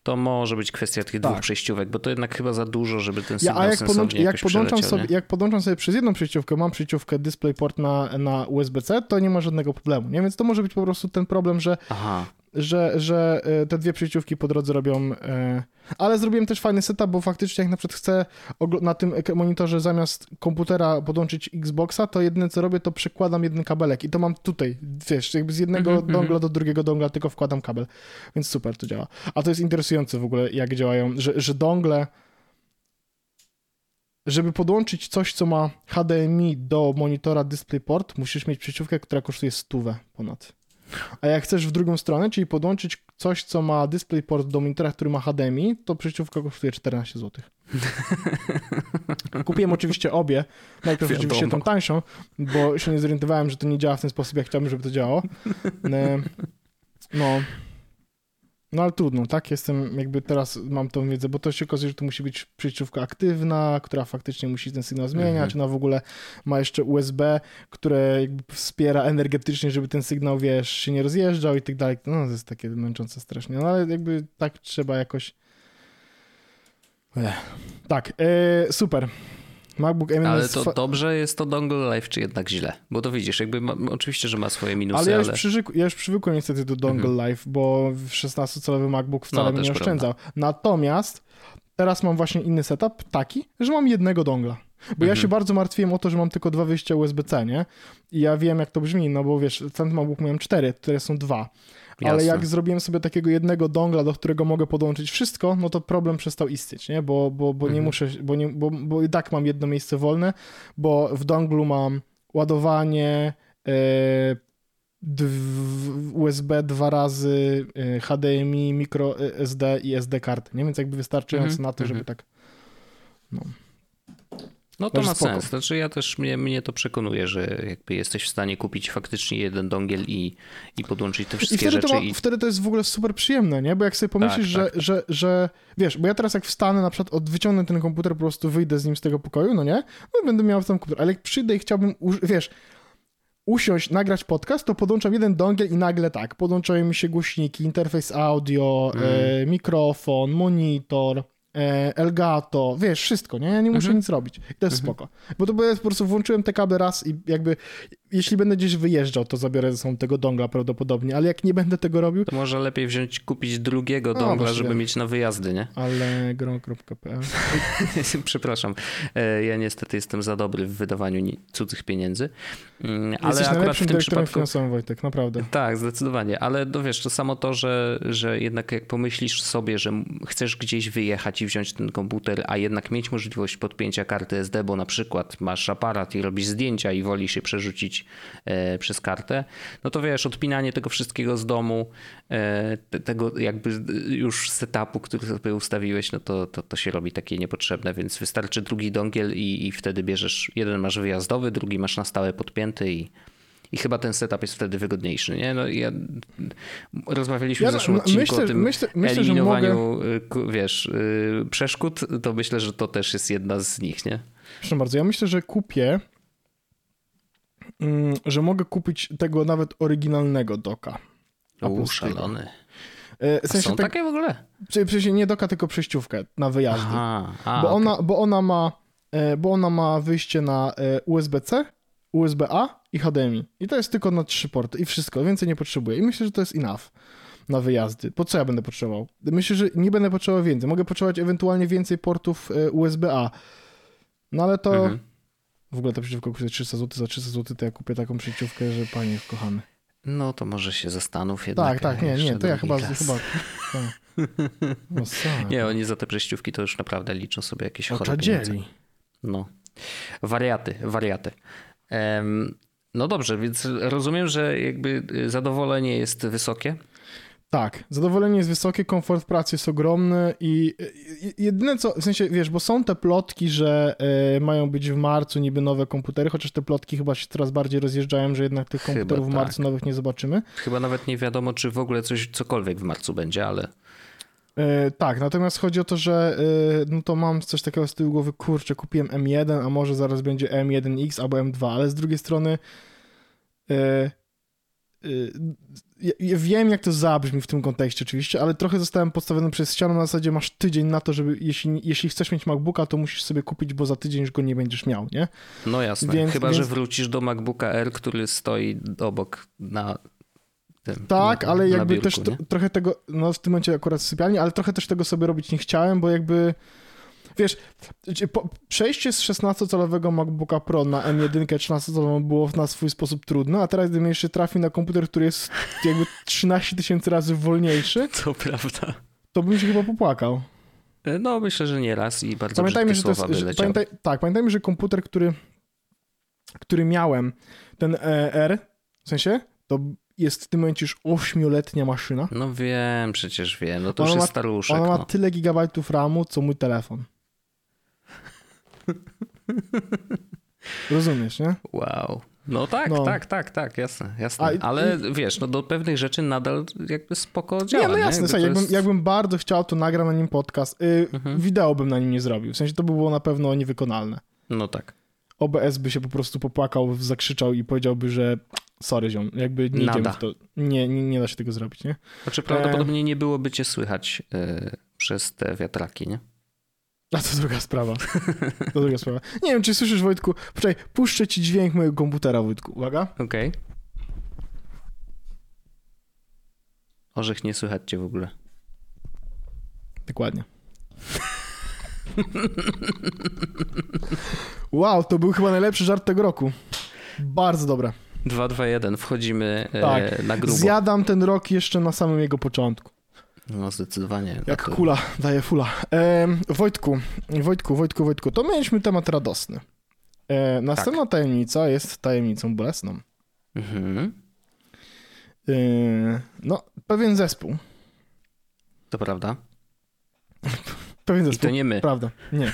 to może być kwestia tych dwóch Tak. przejściówek, bo to jednak chyba za dużo, żeby ten Ja, sygnał a jak, podłącz, jak, podłączam sobie, jak podłączam sobie przez jedną przejściówkę, mam przejściówkę DisplayPort na, na USB-C, to nie ma żadnego problemu, nie? Więc to może być po prostu ten problem, że, Aha, że, że e, te dwie przejściówki po drodze robią... e, Ale zrobiłem też fajny setup, bo faktycznie jak na przykład chcę na tym monitorze zamiast komputera podłączyć Xboxa, to jedyne co robię, to przekładam jeden kabelek i to mam tutaj, wiesz, jakby z jednego Mhm, dongla do drugiego dongla tylko wkładam kabel, więc super to działa. A to jest interesujące w ogóle, jak działają, że, że dongle żeby podłączyć coś, co ma HDMI do monitora DisplayPort, musisz mieć przejściówkę, która kosztuje stówę ponad. A jak chcesz w drugą stronę, czyli podłączyć coś, co ma DisplayPort do monitora, który ma HDMI, to przejściówka kosztuje 14 zł. Kupiłem oczywiście obie. Najpierw Wiadomo. oczywiście tą tańszą, bo się nie zorientowałem, że to nie działa w ten sposób, jak chciałbym, żeby to działało. E, No. No ale trudno, tak? Jestem, jakby teraz mam tą wiedzę, bo to się okazuje, że to musi być przejściówka aktywna, która faktycznie musi ten sygnał zmieniać, Mhm. ona w ogóle ma jeszcze USB, które jakby wspiera energetycznie, żeby ten sygnał, wiesz, się nie rozjeżdżał i tak dalej. No to jest takie męczące strasznie, no ale jakby tak trzeba jakoś... Ech. Tak, e, super. MacBook M1 ale to dobrze jest to dongle live, czy jednak źle? Bo to widzisz, jakby ma, oczywiście, że ma swoje minusy, Ale ja ale... już, przyżyk, ja już przywykłem niestety do Dongle Mhm. Live, bo w 16-calowy MacBook wcale No, mnie nie oszczędzał. Natomiast teraz mam właśnie inny setup, taki, że mam jednego dongla. Bo ja Mhm. się bardzo martwiłem o to, że mam tylko dwa wyjścia USB-C, nie? I ja wiem, jak to brzmi, no bo wiesz, ten MacBook miałem cztery, które są dwa. Ale Jasne. jak zrobiłem sobie takiego jednego dongla, do którego mogę podłączyć wszystko, no to problem przestał istnieć, nie? Bo, bo, bo nie Mhm. muszę, bo, nie, bo, bo i tak mam jedno miejsce wolne, bo w donglu mam ładowanie, e, USB dwa razy, e, HDMI, micro e, SD i SD karty, nie? Więc jakby wystarczająco Mhm, na to, żeby mhm. tak... No to Także ma spoko. sens. Znaczy ja też, mnie, mnie to przekonuje, że jakby jesteś w stanie kupić faktycznie jeden dongiel i, i podłączyć te I wszystkie wtedy to, rzeczy. ma, i... wtedy to jest w ogóle super przyjemne, nie? Bo jak sobie pomyślisz, Tak, że, tak. Że, że, wiesz, bo ja teraz jak wstanę, na przykład od, wyciągnę ten komputer, po prostu wyjdę z nim z tego pokoju, no nie? No będę miał ten komputer, ale jak przyjdę i chciałbym, wiesz, usiąść, nagrać podcast, to podłączam jeden dongiel i nagle tak, podłączają mi się głośniki, interfejs audio, Mm. e, mikrofon, monitor, Elgato, wiesz, wszystko, nie? Ja nie muszę Mhm. nic robić. I to jest spoko. Bo to po prostu włączyłem te kable raz i jakby, jeśli będę gdzieś wyjeżdżał, to zabiorę ze sobą tego dongla prawdopodobnie, ale jak nie będę tego robił, To może lepiej wziąć, kupić drugiego No, dongla, żeby mieć na wyjazdy, nie? allegro.pl Przepraszam. E, Ja niestety jestem za dobry w wydawaniu ni- cudzych pieniędzy. Mm, Ale Jesteś akurat w tym przypadku... finansowym, Wojtek, naprawdę. Tak, zdecydowanie, ale no wiesz, to samo to, że, że jednak jak pomyślisz sobie, że chcesz gdzieś wyjechać i wziąć ten komputer, a jednak mieć możliwość podpięcia karty SD, bo na przykład masz aparat i robisz zdjęcia i woli się przerzucić e, przez kartę, no to wiesz, odpinanie tego wszystkiego z domu, e, te- tego jakby już setupu, który sobie ustawiłeś, no to, to, to się robi takie niepotrzebne, więc wystarczy drugi dongiel i, i wtedy bierzesz, jeden masz wyjazdowy, drugi masz na stałe podpięty i i chyba ten setup jest wtedy wygodniejszy, nie? No, ja, rozmawialiśmy Ja w zeszłym no, odcinku myślę- o tym myślę- myślę, eliminowaniu, y, ku- wiesz, y, przeszkód, to myślę, że to też jest jedna z nich, nie? Proszę bardzo, ja myślę, że kupię, mm, że mogę kupić tego nawet oryginalnego doka. U, szalony. E, W sensie są tak, takie w ogóle? w sensie nie doka, tylko przejściówkę na wyjazdy. Aha, a, bo, okej. ona, bo ona ma e, bo ona ma wyjście na e, USB-C, USB-A i HDMI. I to jest tylko na trzy porty i wszystko, więcej nie potrzebuję. I myślę, że to jest enough na wyjazdy. Po co ja będę potrzebował? Myślę, że nie będę potrzebował więcej. Mogę potrzebować ewentualnie więcej portów e, USB-A. No ale to Mhm. w ogóle ta przejściówka kosztuje 300 zł. Za 300 zł to ja kupię taką przejściówkę, że panie kochany. No to może się zastanów jednak. Tak, tak, nie, nie, to ja chyba, raz. chyba tak. No. Nie, oni za te przejściówki to już naprawdę liczą sobie jakieś chore. No. Wariaty, wariaty. Em, no dobrze, więc rozumiem, że jakby zadowolenie jest wysokie. Tak, zadowolenie jest wysokie, komfort pracy jest ogromny i jedyne co, w sensie, wiesz, bo są te plotki, że y, mają być w marcu niby nowe komputery, chociaż te plotki chyba się coraz bardziej rozjeżdżają, że jednak tych chyba komputerów tak. w marcu nowych nie zobaczymy. Chyba nawet nie wiadomo, czy w ogóle coś, cokolwiek w marcu będzie, ale... E, tak, natomiast chodzi o to, że no to mam coś takiego z tyłu głowy, kurczę, kupiłem M1, a może zaraz będzie M1X albo M2, ale z drugiej strony ja, ja wiem, jak to zabrzmi w tym kontekście oczywiście, ale trochę zostałem podstawiony przez ścianę na zasadzie masz tydzień na to, żeby jeśli, jeśli chcesz mieć MacBooka, to musisz sobie kupić, bo za tydzień już go nie będziesz miał, nie? No jasne, więc, chyba, więc... że wrócisz do MacBooka R, który stoi obok na tym, tak, na, ale jakby biurku, też trochę tego, no w tym momencie akurat w sypialni, ale trochę też tego sobie robić nie chciałem, bo jakby wiesz, przejście z 16-calowego MacBooka Pro na M1 13-calową było na swój sposób trudne, a teraz gdybym jeszcze trafił na komputer, który jest jakby 13 tysięcy razy wolniejszy, to prawda. To bym się chyba popłakał. E, no, myślę, że nie raz i bardzo pamiętajmy, że to jest, że, pamiętaj, Tak, pamiętajmy, że komputer, który, który miałem, ten e, R, w sensie, to jest w tym momencie już 8-letnia maszyna. No wiem, przecież wiem, no to ona już jest staruszek. Ona no. ma tyle gigabajtów RAMu, co mój telefon. Rozumiesz, nie? Wow. No tak, no. tak, tak, tak, jasne, jasne. A, Ale i... wiesz, no do pewnych rzeczy nadal jakby spoko działa. Nie, no jasne, nie? Jakby, jest... jakbym, bardzo chciał, to nagram na nim podcast. Yy, mhm. Wideo bym na nim nie zrobił, w sensie to by było na pewno niewykonalne. No tak. OBS by się po prostu popłakał, zakrzyczał i powiedziałby, że sorry ziom, jakby nie Nada. idziemy w to. Nie, nie, nie da się tego zrobić, nie? Znaczy prawdopodobnie e... nie byłoby cię słychać yy, przez te wiatraki, nie? A to druga sprawa. To druga sprawa. Nie wiem, czy słyszysz, Wojtku. Poczekaj, puszczę ci dźwięk mojego komputera, Wojtku. Uwaga. Okej. Okay. Orzech nie słychać cię w ogóle. Dokładnie. wow, to był chyba najlepszy żart tego roku. Bardzo dobre. 2, 2, 1, wchodzimy e, tak. na grubo. Zjadam ten rok jeszcze na samym jego początku. No zdecydowanie. Jak to... kula, daje fula. E, Wojtku, Wojtku, Wojtku, Wojtku, to mieliśmy temat radosny. E, następna tak. tajemnica jest tajemnicą bolesną. Mhm. E, no, pewien zespół. To prawda. pewien zespół. I to nie my. Prawda, nie.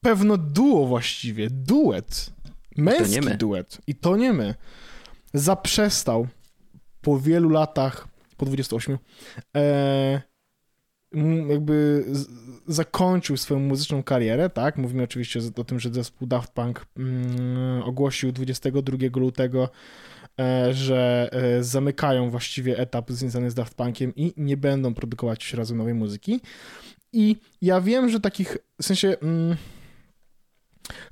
Pewno duo właściwie, duet. Męski I duet. I to nie my. Zaprzestał po wielu latach po 28, e, jakby z, zakończył swoją muzyczną karierę, tak? Mówimy oczywiście o tym, że zespół Daft Punk mm, ogłosił 22 lutego, e, że e, zamykają właściwie etap związany z Daft Punkiem i nie będą produkować razem nowej muzyki. I ja wiem, że takich, w sensie... Mm,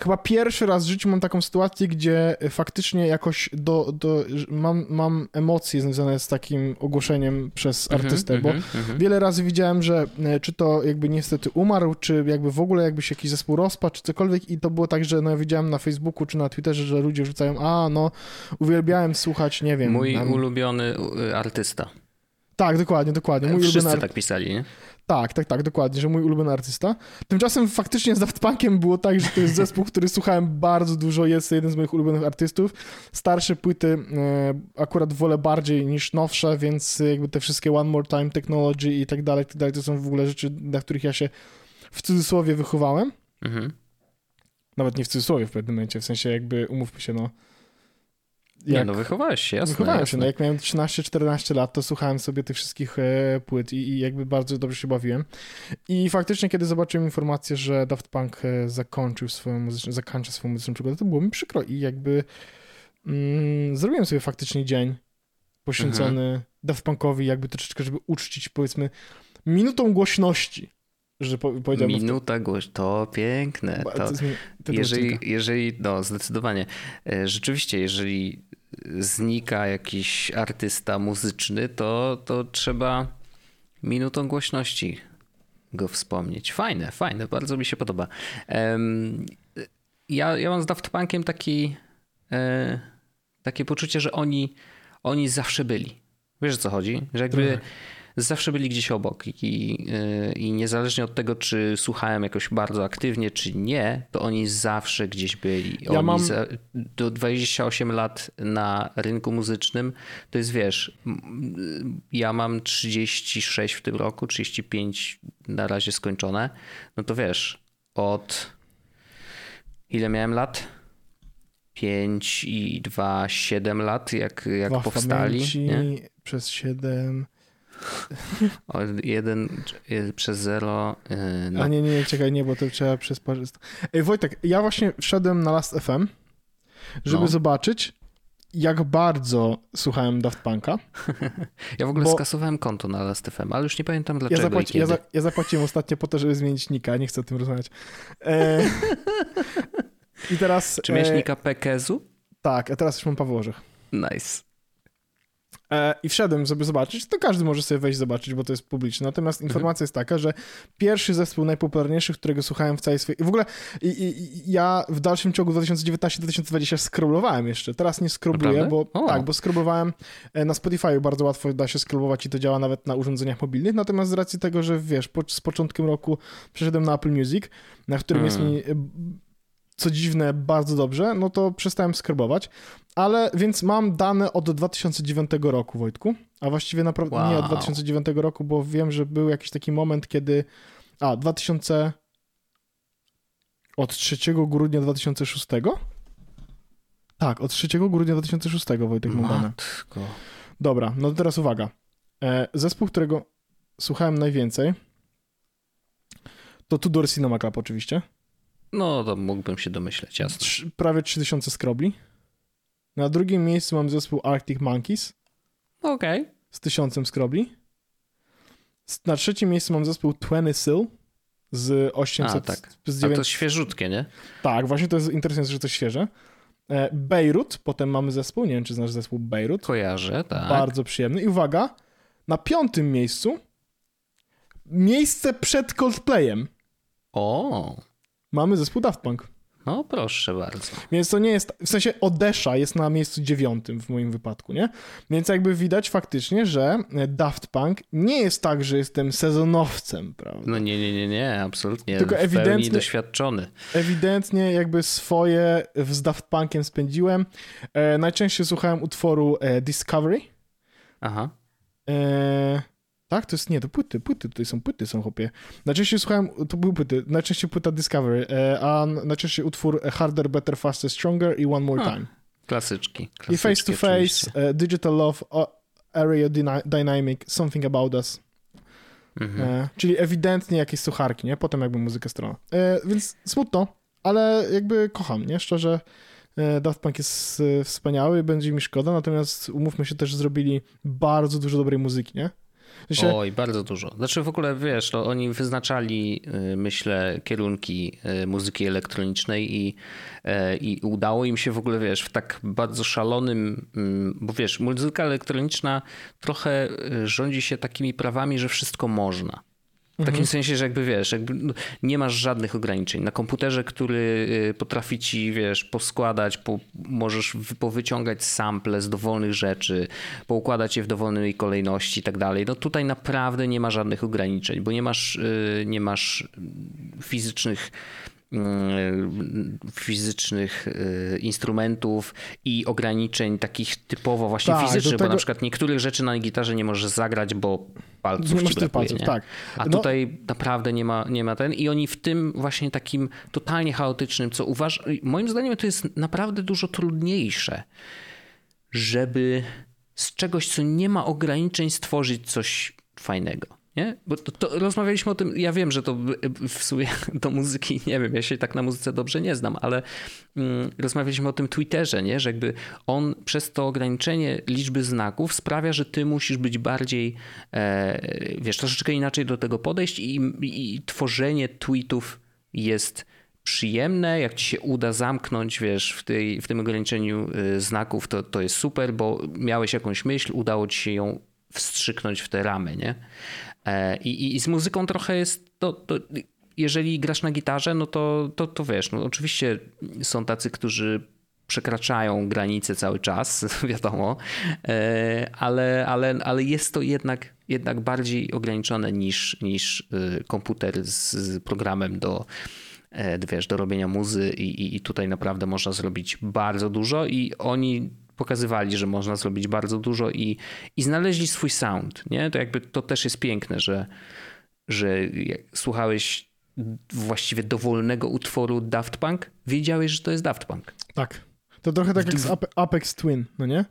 Chyba pierwszy raz w życiu mam taką sytuację, gdzie faktycznie jakoś do, do, mam, mam emocje związane z takim ogłoszeniem przez mhm, artystę, bo mhm, mhm. wiele razy widziałem, że e, czy to jakby niestety umarł, czy jakby w ogóle jakby się jakiś zespół rozpadł, czy cokolwiek i to było tak, że no ja widziałem na Facebooku czy na Twitterze, że ludzie rzucają, a no uwielbiałem słuchać, nie wiem. Mój ulubiony artysta. Tak, dokładnie, dokładnie. Mój Wszyscy ulubiony... tak pisali, nie? Tak, tak, tak, dokładnie, że mój ulubiony artysta. Tymczasem faktycznie z Daft Punkiem było tak, że to jest zespół, który słuchałem bardzo dużo, jest jeden z moich ulubionych artystów. Starsze płyty e, akurat wolę bardziej niż nowsze, więc jakby te wszystkie One More Time Technology i tak dalej, tak dalej, to są w ogóle rzeczy, na których ja się w cudzysłowie wychowałem. Mhm. Nawet nie w cudzysłowie w pewnym momencie, w sensie jakby umówmy się, no jak, nie, no wychowałeś się, jasne. Wychowałem jasne. się, no jak miałem 13-14 lat, to słuchałem sobie tych wszystkich e, płyt i, i, jakby bardzo dobrze się bawiłem. I faktycznie, kiedy zobaczyłem informację, że Daft Punk e, zakończył swoją muzyczną, zakończy swoją muzyczną przygodę, to było mi przykro i jakby mm, zrobiłem sobie faktycznie dzień poświęcony mhm. Daft Punkowi, jakby troszeczkę, żeby uczcić, powiedzmy, minutą głośności że po. Minuta głoś, to piękne. To, to jeżeli, jeżeli, no zdecydowanie. E, rzeczywiście, jeżeli znika jakiś artysta muzyczny, to, to trzeba minutą głośności go wspomnieć. Fajne, fajne, bardzo mi się podoba. Ja, ja mam z Daft Punkiem taki, e, takie poczucie, że oni, oni zawsze byli. Wiesz o co chodzi? Że jakby zawsze byli gdzieś obok i, i niezależnie od tego, czy słuchałem jakoś bardzo aktywnie, czy nie, to oni zawsze gdzieś byli. Ja oni mam... za, do 28 lat na rynku muzycznym, to jest wiesz, ja mam 36 w tym roku, 35 na razie skończone, no to wiesz, od ile miałem lat? 5 i 2, 7 lat, jak, jak powstali. Nie? Przez 7. Jeden przez zero. No. A nie, nie, czekaj, nie, bo to trzeba przez parę. Ej, Wojtek, ja właśnie wszedłem na Last FM, żeby no. zobaczyć, jak bardzo słuchałem Daft Punka. ja w ogóle skasowałem konto na Last FM, ale już nie pamiętam dlaczego. Ja, zapłaci, ja, za, ja zapłaciłem ostatnio po to, żeby zmienić nika, nie chcę o tym rozmawiać. E... I teraz. Czy miałeś e... nika Pekezu? Tak, a teraz już mam Paweł Orzech. Nice. E, I wszedłem, żeby zobaczyć. To każdy może sobie wejść zobaczyć, bo to jest publiczne. Natomiast mhm. informacja jest taka, że pierwszy zespół najpopularniejszy, którego słuchałem w całej swojej... W ogóle i, i, ja w dalszym ciągu 2019-2020 skrolowałem jeszcze. Teraz nie skrobluję, bo o. tak, bo skrobowałem e, na Spotify bardzo łatwo da się skrobować i to działa nawet na urządzeniach mobilnych. Natomiast z racji tego, że wiesz, po, z początkiem roku przeszedłem na Apple Music, na którym hmm. jest mi co dziwne, bardzo dobrze, no to przestałem skarbować. Ale więc mam dane od 2009 roku, Wojtku. A właściwie naprawdę wow. nie od 2009 roku, bo wiem, że był jakiś taki moment, kiedy. A, 2000. Od 3 grudnia 2006? Tak, od 3 grudnia 2006 Wojtek mam dane. Dobra, no to teraz uwaga. E, zespół, którego słuchałem najwięcej, to Tudor Cinema Club oczywiście. No, to mógłbym się domyśleć, jasne. Prawie 3000 skrobli. Na drugim miejscu mam zespół Arctic Monkeys. Okej. Okay. Z tysiącem skrobli. Na trzecim miejscu mam zespół Twenty Sill z 800... A, tak. Z 9... A to świeżutkie, nie? Tak, właśnie to jest interesujące, że to świeże. E, Beirut, potem mamy zespół, nie wiem, czy znasz zespół Beirut. Kojarzę, tak. Bardzo przyjemny. I uwaga, na piątym miejscu miejsce przed Coldplayem. O mamy zespół Daft Punk. No proszę bardzo. Więc to nie jest, w sensie Odesza jest na miejscu dziewiątym w moim wypadku, nie? Więc jakby widać faktycznie, że Daft Punk nie jest tak, że jestem sezonowcem, prawda? No nie, nie, nie, nie, absolutnie. Tylko ewidentnie doświadczony. Ewidentnie jakby swoje z Daft Punkiem spędziłem. E, najczęściej słuchałem utworu e, Discovery. Aha. E, tak? To jest, nie, to płyty, płyty, tutaj są płyty, są chłopie. Najczęściej słuchałem, to były płyty, najczęściej płyta Discovery, e, a najczęściej utwór Harder, Better, Faster, Stronger i One More a, Time. Klasyczki, klasyczki. I Face to Face, uh, Digital Love, uh, Area Dynamic, Something About Us. Mhm. E, czyli ewidentnie jakieś sucharki, nie? Potem jakby muzyka strona. E, więc smutno, ale jakby kocham, nie? Szczerze, e, Daft Punk jest wspaniały, będzie mi szkoda, natomiast umówmy się też, zrobili bardzo dużo dobrej muzyki, nie? Się... Oj, bardzo dużo. Znaczy w ogóle wiesz, no, oni wyznaczali, y, myślę, kierunki y, muzyki elektronicznej i, y, i udało im się w ogóle, wiesz, w tak bardzo szalonym, mm, bo wiesz, muzyka elektroniczna trochę rządzi się takimi prawami, że wszystko można. W takim mhm. sensie, że jakby wiesz, jakby no, nie masz żadnych ograniczeń. Na komputerze, który y, potrafi ci, wiesz, poskładać, po, możesz powyciągać sample z dowolnych rzeczy, poukładać je w dowolnej kolejności i tak dalej. No tutaj naprawdę nie ma żadnych ograniczeń, bo nie masz, y, nie masz fizycznych fizycznych y, instrumentów i ograniczeń takich typowo właśnie tak, fizycznych, tego... bo na przykład niektórych rzeczy na gitarze nie możesz zagrać, bo palców nie ci brakuje, palców, nie? Tak. A no... tutaj naprawdę nie ma, nie ma ten i oni w tym właśnie takim totalnie chaotycznym, co uważam, moim zdaniem to jest naprawdę dużo trudniejsze, żeby z czegoś, co nie ma ograniczeń stworzyć coś fajnego. Nie? Bo to, to, rozmawialiśmy o tym, ja wiem, że to w sumie do muzyki, nie wiem, ja się tak na muzyce dobrze nie znam, ale mm, rozmawialiśmy o tym Twitterze, nie? że jakby on przez to ograniczenie liczby znaków sprawia, że ty musisz być bardziej, e, wiesz, troszeczkę inaczej do tego podejść i, i, tworzenie tweetów jest przyjemne, jak ci się uda zamknąć, wiesz, w, tej, w tym ograniczeniu e, znaków, to, to jest super, bo miałeś jakąś myśl, udało ci się ją wstrzyknąć w te ramy, nie? E, I, i z muzyką trochę jest to, to jeżeli grasz na gitarze, no to, to, to wiesz, no oczywiście są tacy, którzy przekraczają granice cały czas, wiadomo, e, ale, ale, ale jest to jednak jednak bardziej ograniczone niż, niż komputer z, programem do, wiesz, do robienia muzy i, i tutaj naprawdę można zrobić bardzo dużo i oni pokazywali, że można zrobić bardzo dużo i, i znaleźli swój sound, nie? To jakby to też jest piękne, że, że słuchałeś właściwie dowolnego utworu Daft Punk, wiedziałeś, że to jest Daft Punk. Tak. To trochę tak jak z Apex Twin, no nie?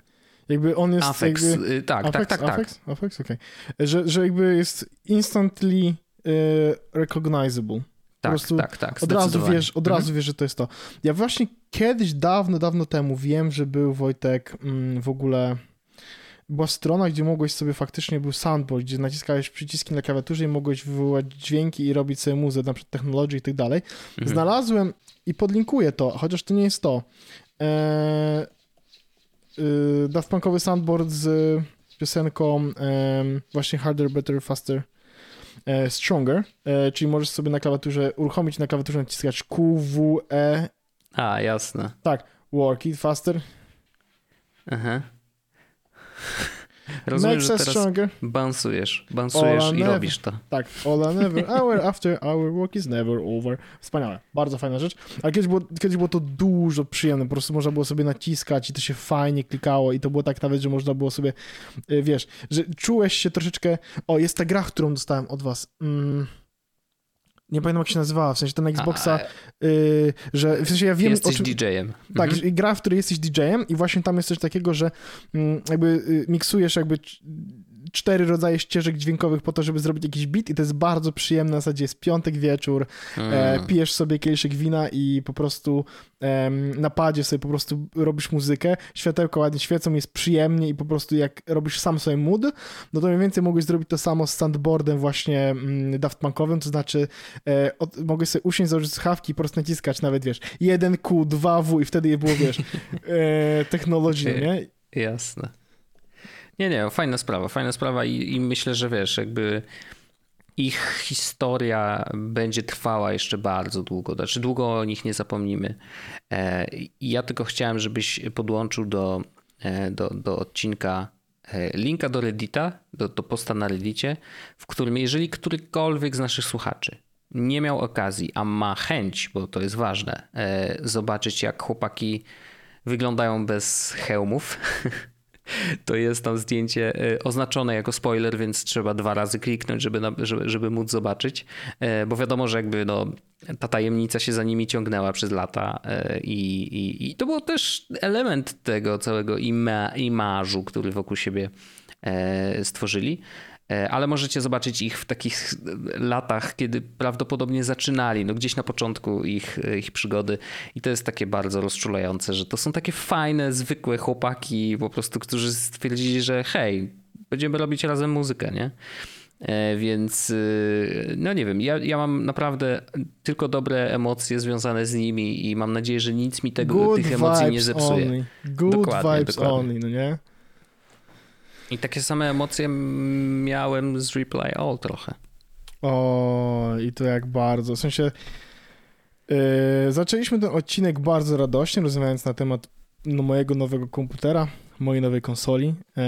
Jakby on jest Apex, jakby... Y, tak, Apex, tak, tak, Apex? tak. Apex, okej. Okay. Że, że jakby jest instantly y, recognizable. Tak, tak, tak, od razu wiesz, od razu mhm. wiesz, że to jest to. Ja właśnie kiedyś, dawno, dawno temu wiem, że był Wojtek mm, w ogóle była strona, gdzie mogłeś sobie faktycznie był soundboard, gdzie naciskałeś przyciski na klawiaturze i mogłeś wywołać dźwięki i robić sobie muzę, na przykład technologii i tak dalej. Mhm. Znalazłem i podlinkuję to, chociaż to nie jest to. Eee, yy, Daft Punkowy soundboard z piosenką yy, właśnie Harder, Better, Faster, e, Stronger, e, czyli możesz sobie na klawiaturze uruchomić na klawiaturze naciskać Q, W, E. A, jasne. Tak, work it faster. Aha. Rozumiem, Makes że teraz stronger. bansujesz, bansujesz i never. robisz to. Tak, all and never, hour after our work is never over. Wspaniałe, bardzo fajna rzecz. Ale kiedyś było, kiedyś było to dużo przyjemne, po prostu można było sobie naciskać i to się fajnie klikało i to było tak nawet, że można było sobie, y, wiesz, że czułeś się troszeczkę, o, jest ta gra, którą dostałem od was, mm nie pamiętam jak się nazywała, w sensie ten Xboxa, yy, że w sensie ja wiem... Jesteś czym, DJ-em. Tak, mhm. gra, w której jesteś DJ-em i właśnie tam jest coś takiego, że yy, jakby yy, miksujesz jakby cztery rodzaje ścieżek dźwiękowych po to, żeby zrobić jakiś beat i to jest bardzo przyjemne, w zasadzie jest piątek wieczór, mm. pijesz sobie kieliszek wina i po prostu na padzie sobie po prostu robisz muzykę, światełko ładnie świecą, jest przyjemnie i po prostu jak robisz sam sobie mood, no to mniej więcej mogłeś zrobić to samo z sandboardem właśnie mm, Daft Punkowym, to znaczy e, od, mogłeś sobie usiąść, założyć słuchawki i po prostu naciskać nawet, wiesz, 1Q, 2W i wtedy je było, wiesz, e, technologicznie, nie? Jasne. Nie, nie, fajna sprawa, fajna sprawa i, i myślę, że wiesz, jakby ich historia będzie trwała jeszcze bardzo długo. Znaczy, długo o nich nie zapomnimy. E, ja tylko chciałem, żebyś podłączył do, e, do, do odcinka e, linka do Reddita, do, do posta na Reddicie, w którym jeżeli którykolwiek z naszych słuchaczy nie miał okazji, a ma chęć, bo to jest ważne, zobaczyć jak chłopaki wyglądają bez hełmów, to jest tam zdjęcie e, oznaczone jako spoiler, więc trzeba dwa razy kliknąć, żeby, żeby, żeby móc zobaczyć, e, bo wiadomo, że jakby no, ta tajemnica się za nimi ciągnęła przez lata e, i, i, i to był też element tego całego ima, imażu, który wokół siebie stworzyli. E, ale możecie zobaczyć ich w takich latach, kiedy prawdopodobnie zaczynali, no gdzieś na początku ich, ich przygody i to jest takie bardzo rozczulające, że to są takie fajne, zwykłe chłopaki po prostu, którzy stwierdzili, że hej, będziemy robić razem muzykę, nie? E, więc y, no nie wiem, ja, ja mam naprawdę tylko dobre emocje związane z nimi i mam nadzieję, że nic mi tego, tych emocji nie zepsuje. Only. Good dokładnie, vibes dokładnie. only, no nie? I takie same emocje miałem z Reply All trochę. O, i to jak bardzo. W sensie yy, zaczęliśmy ten odcinek bardzo radośnie, rozmawiając na temat no, mojego nowego komputera, mojej nowej konsoli. Yy,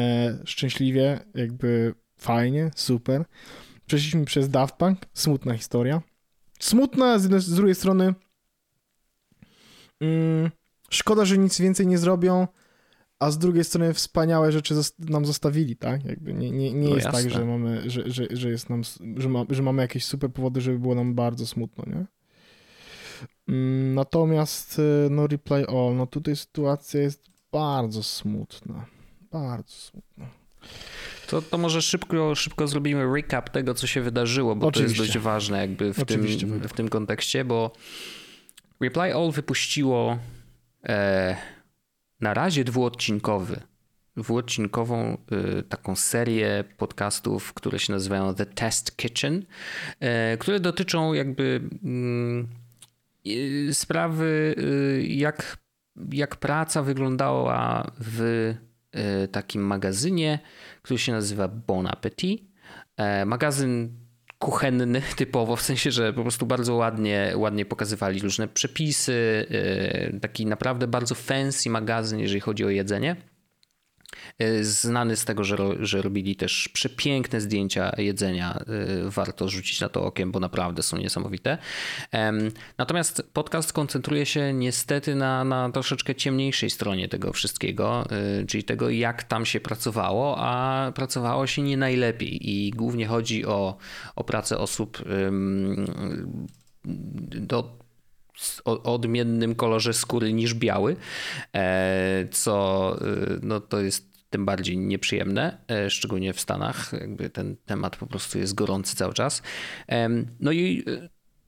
szczęśliwie, jakby fajnie, super. Przeszliśmy przez Daft Punk, smutna historia. Smutna, z, z drugiej strony yy, szkoda, że nic więcej nie zrobią, a z drugiej strony wspaniałe rzeczy nam zostawili, tak? Jakby nie, nie, nie no jest tak, że mamy, że, że, że jest nam, że, ma, że mamy jakieś super powody, żeby było nam bardzo smutno, nie? Mm, natomiast y, no Replay All, no tutaj sytuacja jest bardzo smutna. Bardzo smutna. To, to może szybko, szybko zrobimy recap tego, co się wydarzyło, bo Oczywiście. to jest dość ważne jakby w, tym, w tym kontekście, bo Reply All wypuściło e, na razie dwuodcinkowy, dwuodcinkową y, taką serię podcastów, które się nazywają The Test Kitchen, y, które dotyczą jakby y, sprawy, jak, jak praca wyglądała w takim magazynie, który się nazywa Bon Appetit. E, magazyn kuchenny typowo, w sensie, że po prostu bardzo ładnie, ładnie pokazywali różne przepisy, y, taki naprawdę bardzo fancy magazyn, jeżeli chodzi o jedzenie. E, znany z tego, że, że robili też przepiękne zdjęcia jedzenia. E, warto rzucić na to okiem, bo naprawdę są niesamowite. Natomiast podcast koncentruje się niestety na, na troszeczkę ciemniejszej stronie tego wszystkiego, e, czyli tego, jak tam się pracowało, a pracowało się nie najlepiej. I głównie chodzi o, o pracę osób do o odmiennym kolorze skóry niż biały, e, co e, no, to jest tym bardziej nieprzyjemne, e, szczególnie w Stanach. Jakby ten temat po prostu jest gorący cały czas. No i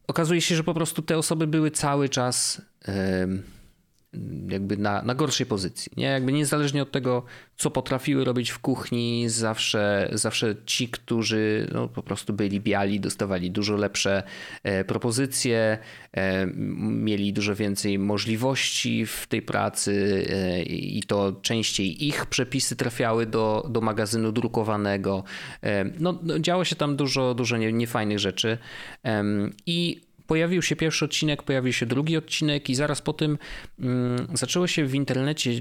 okazuje się, że po prostu te osoby były cały czas jakby na, na gorszej pozycji. Nie? Jakby niezależnie od tego, co potrafiły robić w kuchni, zawsze, zawsze ci, którzy no, po prostu byli biali, dostawali dużo lepsze e, propozycje, e, mieli dużo więcej możliwości w tej pracy e, i to częściej ich przepisy trafiały do, do magazynu drukowanego. E, no, no, działo się tam dużo, dużo nie, niefajnych rzeczy i pojawił się pierwszy odcinek, pojawił się drugi odcinek i zaraz po tym mm, zaczęło się w internecie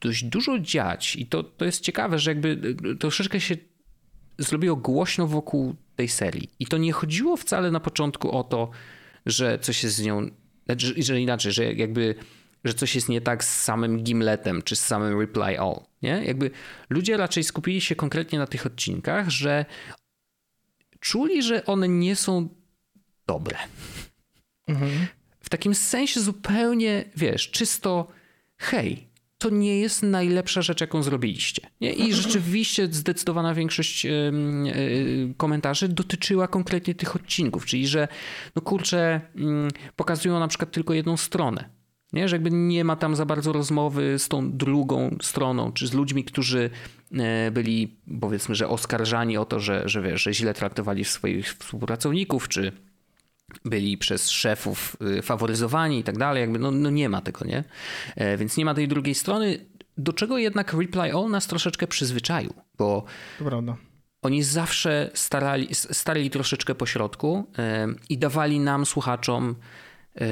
dość dużo dziać i to, to jest ciekawe, że jakby y, troszeczkę się zrobiło głośno wokół tej serii. I to nie chodziło wcale na początku o to, że coś jest z nią, znaczy, że inaczej, że jakby że coś jest nie tak z samym Gimletem czy z samym Reply All. Nie? Jakby ludzie raczej skupili się konkretnie na tych odcinkach, że czuli, że one nie są dobre. Mhm. W takim sensie zupełnie, wiesz, czysto hej, to nie jest najlepsza rzecz, jaką zrobiliście. Nie? I rzeczywiście zdecydowana większość yy, yy, komentarzy dotyczyła konkretnie tych odcinków, czyli że no kurczę, yy, pokazują na przykład tylko jedną stronę. Nie? Że jakby nie ma tam za bardzo rozmowy z tą drugą stroną, czy z ludźmi, którzy e, byli powiedzmy, że oskarżani o to, że, że, wiesz, że źle traktowali swoich współpracowników, czy byli przez szefów y, faworyzowani i tak dalej, jakby no, no nie ma tego, nie? E, więc nie ma tej drugiej strony, do czego jednak Reply All nas troszeczkę przyzwyczaił, bo oni zawsze starali, starali troszeczkę po środku e, i dawali nam, słuchaczom, e,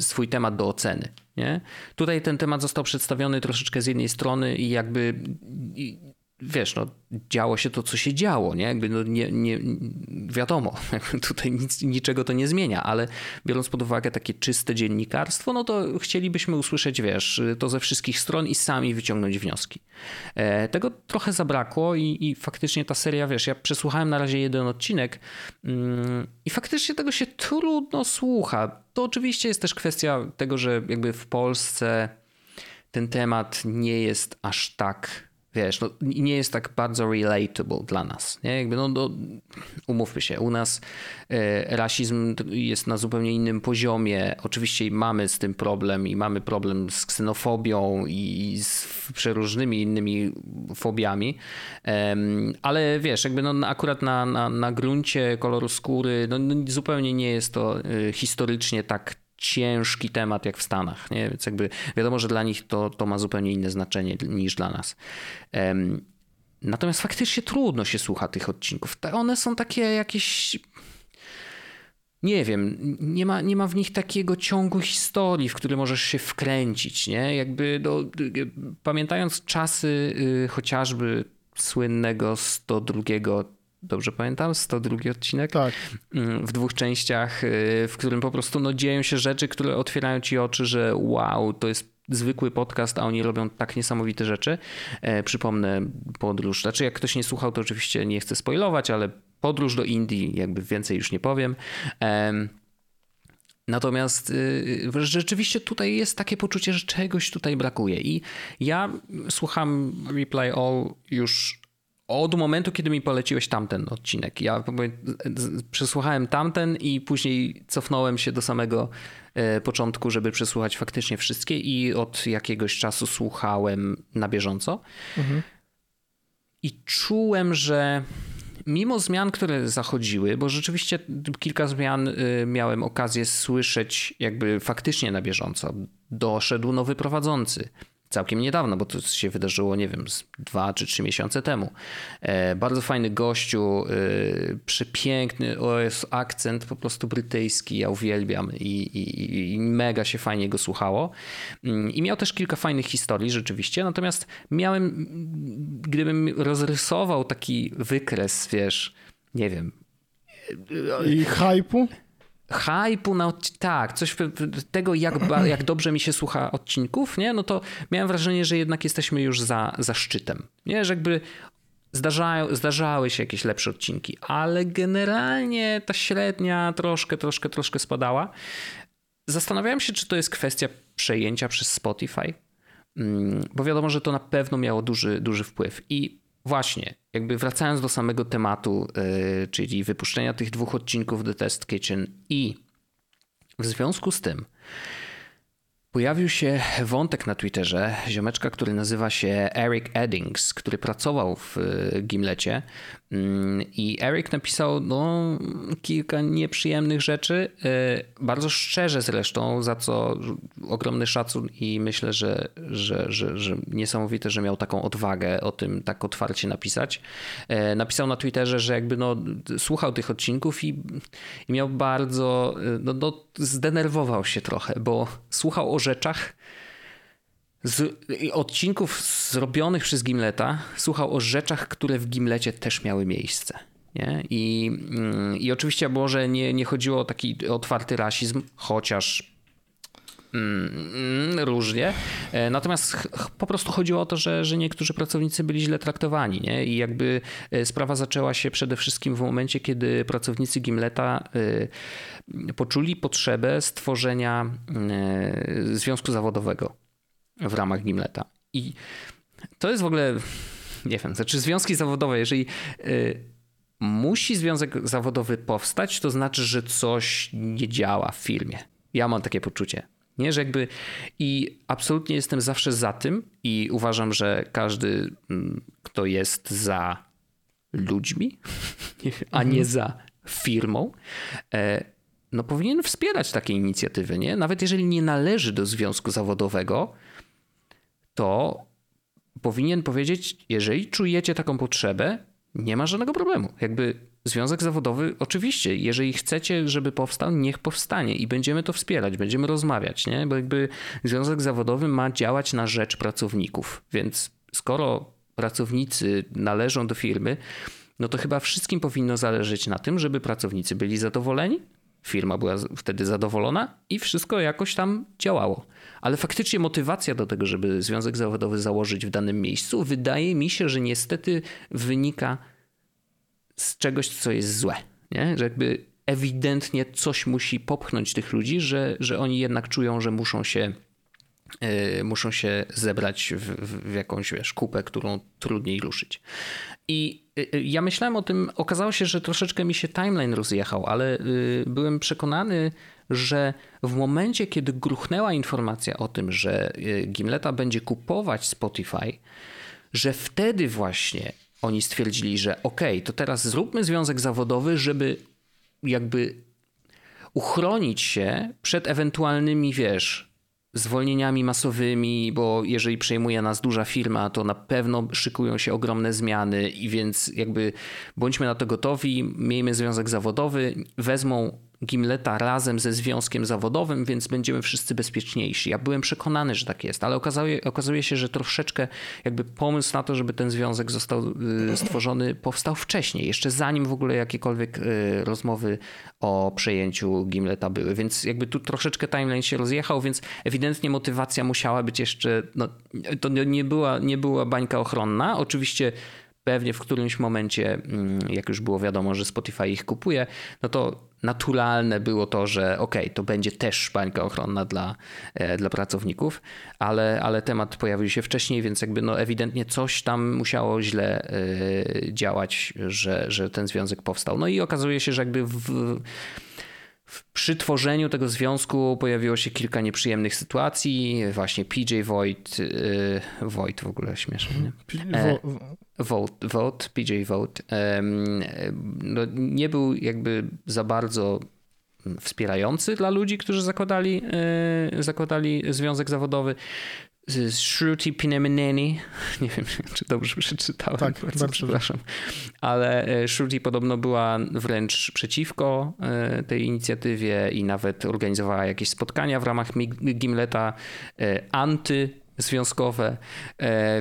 swój temat do oceny. Nie? Tutaj ten temat został przedstawiony troszeczkę z jednej strony i jakby wiesz, no, działo się to, co się działo, nie? Jakby no nie, nie, wiadomo, tutaj nic, niczego to nie zmienia, ale biorąc pod uwagę takie czyste dziennikarstwo, no to chcielibyśmy usłyszeć, wiesz, to ze wszystkich stron i sami wyciągnąć wnioski. E, tego trochę zabrakło i, i faktycznie ta seria, wiesz, ja przesłuchałem na razie jeden odcinek mm, i faktycznie tego się trudno słucha. To oczywiście jest też kwestia tego, że jakby w Polsce ten temat nie jest aż tak wiesz, no, nie jest tak bardzo relatable dla nas. Nie? Jakby, no, no, umówmy się, u nas e, rasizm jest na zupełnie innym poziomie. Oczywiście mamy z tym problem i mamy problem z ksenofobią i z przeróżnymi innymi fobiami, ale wiesz, jakby no, akurat na, na, na gruncie koloru skóry no, no zupełnie nie jest to e, historycznie tak ciężki temat jak w Stanach, nie? więc jakby wiadomo, że dla nich to, to ma zupełnie inne znaczenie niż dla nas. Um, natomiast faktycznie trudno się słucha tych odcinków. One są takie jakieś nie wiem, nie ma, nie ma w nich takiego ciągu historii, w który możesz się wkręcić, nie? Jakby do, pamiętając czasy y, chociażby słynnego 102 dobrze pamiętam, 102 odcinek tak. Mm, w dwóch częściach, y, w którym po prostu no, dzieją się rzeczy, które otwierają ci oczy, że wow, to jest zwykły podcast, a oni robią tak niesamowite rzeczy. E, przypomnę podróż, znaczy jak ktoś nie słuchał, to oczywiście nie chcę spoilować, ale podróż do Indii, jakby więcej już nie powiem. E, Natomiast y, rzeczywiście tutaj jest takie poczucie, że czegoś tutaj brakuje. I ja słucham Reply All już od momentu, kiedy mi poleciłeś tamten odcinek. Ja przesłuchałem tamten i później cofnąłem się do samego e, początku, żeby przesłuchać faktycznie wszystkie i od jakiegoś czasu słuchałem na bieżąco. Mhm. I czułem, że mimo zmian, które zachodziły, bo rzeczywiście kilka zmian e, miałem okazję słyszeć jakby faktycznie na bieżąco. Doszedł nowy prowadzący całkiem niedawno, bo to się wydarzyło, nie wiem, z dwa czy trzy miesiące temu. E, bardzo fajny gościu, e, przepiękny, jest akcent po prostu brytyjski, ja uwielbiam i, i, i, mega się fajnie go słuchało. Mm, I miał też kilka fajnych historii rzeczywiście, natomiast miałem, gdybym rozrysował taki wykres, wiesz, nie wiem. I hypu? Hypu na tak, coś tego, jak, jak dobrze mi się słucha odcinków, nie? No to miałem wrażenie, że jednak jesteśmy już za, za szczytem. Nie, że jakby zdarzają, zdarzały się jakieś lepsze odcinki, ale generalnie ta średnia troszkę, troszkę, troszkę spadała. Zastanawiałem się, czy to jest kwestia przejęcia przez Spotify, mm, bo wiadomo, że to na pewno miało duży, duży wpływ. I Właśnie, jakby wracając do samego tematu, yy, czyli wypuszczenia tych dwóch odcinków The Test Kitchen i w związku z tym Pojawił się wątek na Twitterze ziomeczka, który nazywa się Eric Eddings, który pracował w e, Gimlecie i Eric napisał no, kilka nieprzyjemnych rzeczy, e, bardzo szczerze zresztą, za co ogromny szacun i myślę, że, że, że, że niesamowite, że miał taką odwagę o tym tak otwarcie napisać. E, napisał na Twitterze, że jakby no, słuchał tych odcinków i, i miał bardzo, no, no, zdenerwował się trochę, bo słuchał o rzeczach, z odcinków zrobionych przez Gimleta, słuchał o rzeczach, które w Gimlecie też miały miejsce. Nie? I, mm, I oczywiście może nie, nie chodziło o taki otwarty rasizm, chociaż mm, różnie. E, natomiast po prostu chodziło o to, że, że niektórzy pracownicy byli źle traktowani. Nie? I jakby e, sprawa zaczęła się przede wszystkim w momencie, kiedy pracownicy Gimleta e, poczuli potrzebę stworzenia związku zawodowego w ramach Gimleta. I to jest w ogóle, nie wiem, znaczy związki zawodowe, jeżeli e, musi związek zawodowy powstać, to znaczy, że coś nie działa w firmie. Ja mam takie poczucie. Nie, że jakby i absolutnie jestem zawsze za tym i uważam, że każdy, mm, kto jest za ludźmi, a nie mhm. za firmą, e, no powinien wspierać takie inicjatywy, nie? Nawet jeżeli nie należy do związku zawodowego, to powinien powiedzieć, jeżeli czujecie taką potrzebę, nie ma żadnego problemu. Jakby związek zawodowy, oczywiście, jeżeli chcecie, żeby powstał, niech powstanie i będziemy to wspierać, będziemy rozmawiać, nie? Bo jakby związek zawodowy ma działać na rzecz pracowników, więc skoro pracownicy należą do firmy, no to chyba wszystkim powinno zależeć na tym, żeby pracownicy byli zadowoleni, firma była wtedy zadowolona i wszystko jakoś tam działało. Ale faktycznie motywacja do tego, żeby związek zawodowy założyć w danym miejscu, wydaje mi się, że niestety wynika z czegoś, co jest złe. Nie? Że jakby ewidentnie coś musi popchnąć tych ludzi, że, że oni jednak czują, że muszą się muszą się zebrać w, w, jakąś wiesz, kupę, którą trudniej ruszyć. I y, y, ja myślałem o tym, okazało się, że troszeczkę mi się timeline rozjechał, ale byłem przekonany, że w momencie, kiedy gruchnęła informacja o tym, że Gimleta będzie kupować Spotify, że wtedy właśnie oni stwierdzili, że ok, to teraz zróbmy związek zawodowy, żeby jakby uchronić się przed ewentualnymi, wiesz, zwolnieniami masowymi, bo jeżeli przejmuje nas duża firma, to na pewno szykują się ogromne zmiany i więc jakby bądźmy na to gotowi, miejmy związek zawodowy, wezmą Gimleta razem ze związkiem zawodowym, więc będziemy wszyscy bezpieczniejsi. Ja byłem przekonany, że tak jest, ale okazuje, okazuje się, że troszeczkę jakby pomysł na to, żeby ten związek został y, stworzony, powstał wcześniej, jeszcze zanim w ogóle jakiekolwiek y, rozmowy o przejęciu Gimleta były, więc jakby tu troszeczkę timeline się rozjechał, więc ewidentnie motywacja musiała być jeszcze, no, to nie była, nie była bańka ochronna. Oczywiście pewnie w którymś momencie, mm, jak już było wiadomo, że Spotify ich kupuje, no to naturalne było to, że ok, to będzie też bańka ochronna dla, e, dla pracowników, ale, ale temat pojawił się wcześniej, więc jakby no ewidentnie coś tam musiało źle e, działać, że, że ten związek powstał. No i okazuje się, że jakby w, przy tworzeniu tego związku pojawiło się kilka nieprzyjemnych sytuacji. Właśnie PJ Voigt, yy, Voigt w ogóle śmieszny, nie? E, Vote, Vote, PJ Vote, no, nie był jakby za bardzo wspierający dla ludzi, którzy zakładali, e, zakładali związek zawodowy. Shruti Pinemeneni, nie wiem, czy dobrze przeczytałem, tak, bardzo przepraszam, ale e, Shruti podobno była wręcz przeciwko e, tej inicjatywie i nawet organizowała jakieś spotkania w ramach Gimleta e, antyzwiązkowe,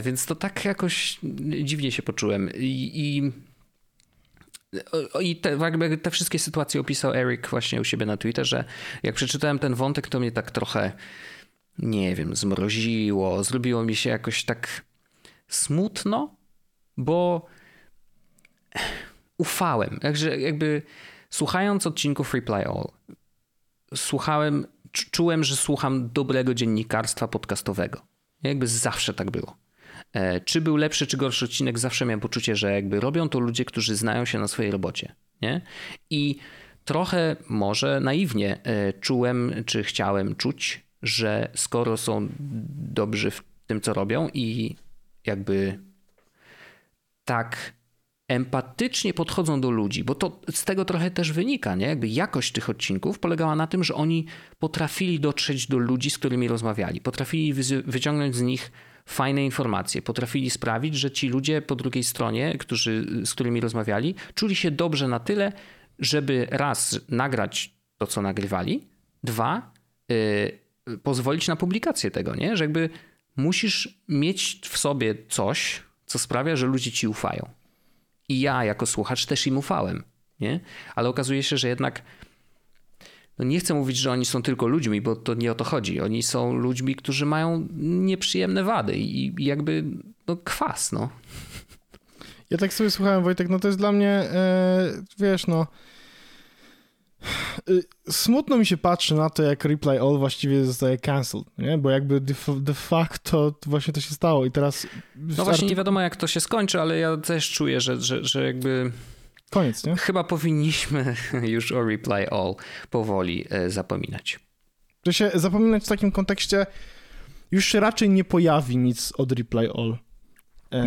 więc to tak jakoś dziwnie się poczułem i, i i te, jakby te wszystkie sytuacje opisał Eric właśnie u siebie na Twitterze. Jak przeczytałem ten wątek, to mnie tak trochę nie wiem, zmroziło, zrobiło mi się jakoś tak smutno, bo ufałem. Także jakby słuchając odcinków Reply All, słuchałem, czułem, że słucham dobrego dziennikarstwa podcastowego. Jakby zawsze tak było. E, czy był lepszy, czy gorszy odcinek, zawsze miałem poczucie, że jakby robią to ludzie, którzy znają się na swojej robocie. Nie? I trochę może naiwnie e, czułem, czy chciałem czuć, że skoro są dobrzy w tym, co robią i jakby tak empatycznie podchodzą do ludzi, bo to z tego trochę też wynika, nie? Jakby jakość tych odcinków polegała na tym, że oni potrafili dotrzeć do ludzi, z którymi rozmawiali, potrafili wyciągnąć z nich fajne informacje, potrafili sprawić, że ci ludzie po drugiej stronie, którzy, z którymi rozmawiali, czuli się dobrze na tyle, żeby raz nagrać to, co nagrywali, dwa, yy, pozwolić na publikację tego, nie? Że jakby musisz mieć w sobie coś, co sprawia, że ludzie ci ufają. I ja jako słuchacz też im ufałem, nie? Ale okazuje się, że jednak no nie chcę mówić, że oni są tylko ludźmi, bo to nie o to chodzi. Oni są ludźmi, którzy mają nieprzyjemne wady i, jakby no kwas, no. Ja tak sobie słuchałem, Wojtek, no to jest dla mnie, e, wiesz, no smutno mi się patrzy na to, jak Reply All właściwie zostaje cancelled, nie? Bo jakby de, facto to właśnie to się stało i teraz... No właśnie nie wiadomo, jak to się skończy, ale ja też czuję, że, że, że jakby... Koniec, nie? Chyba powinniśmy już o Reply All powoli e, zapominać. To się zapominać w takim kontekście już się raczej nie pojawi nic od Reply All.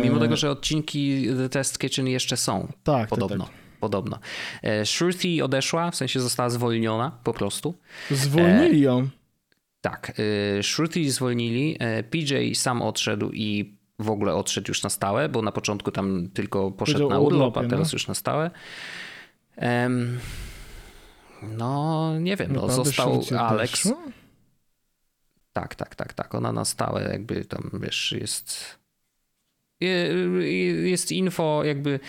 Mimo e... tego, że odcinki The Test Kitchen jeszcze są. Tak, podobno. Tak, tak podobno. E, Shruti odeszła, w sensie została zwolniona po prostu. Zwolnili ją? E, tak. E, Shruti zwolnili, PJ sam odszedł i w ogóle odszedł już na stałe, bo na początku tam tylko poszedł na urlop, a teraz no? już na stałe. no, nie wiem, no, został Alex. Tak, tak, tak, tak. Ona na stałe jakby tam, wiesz, jest jest info jakby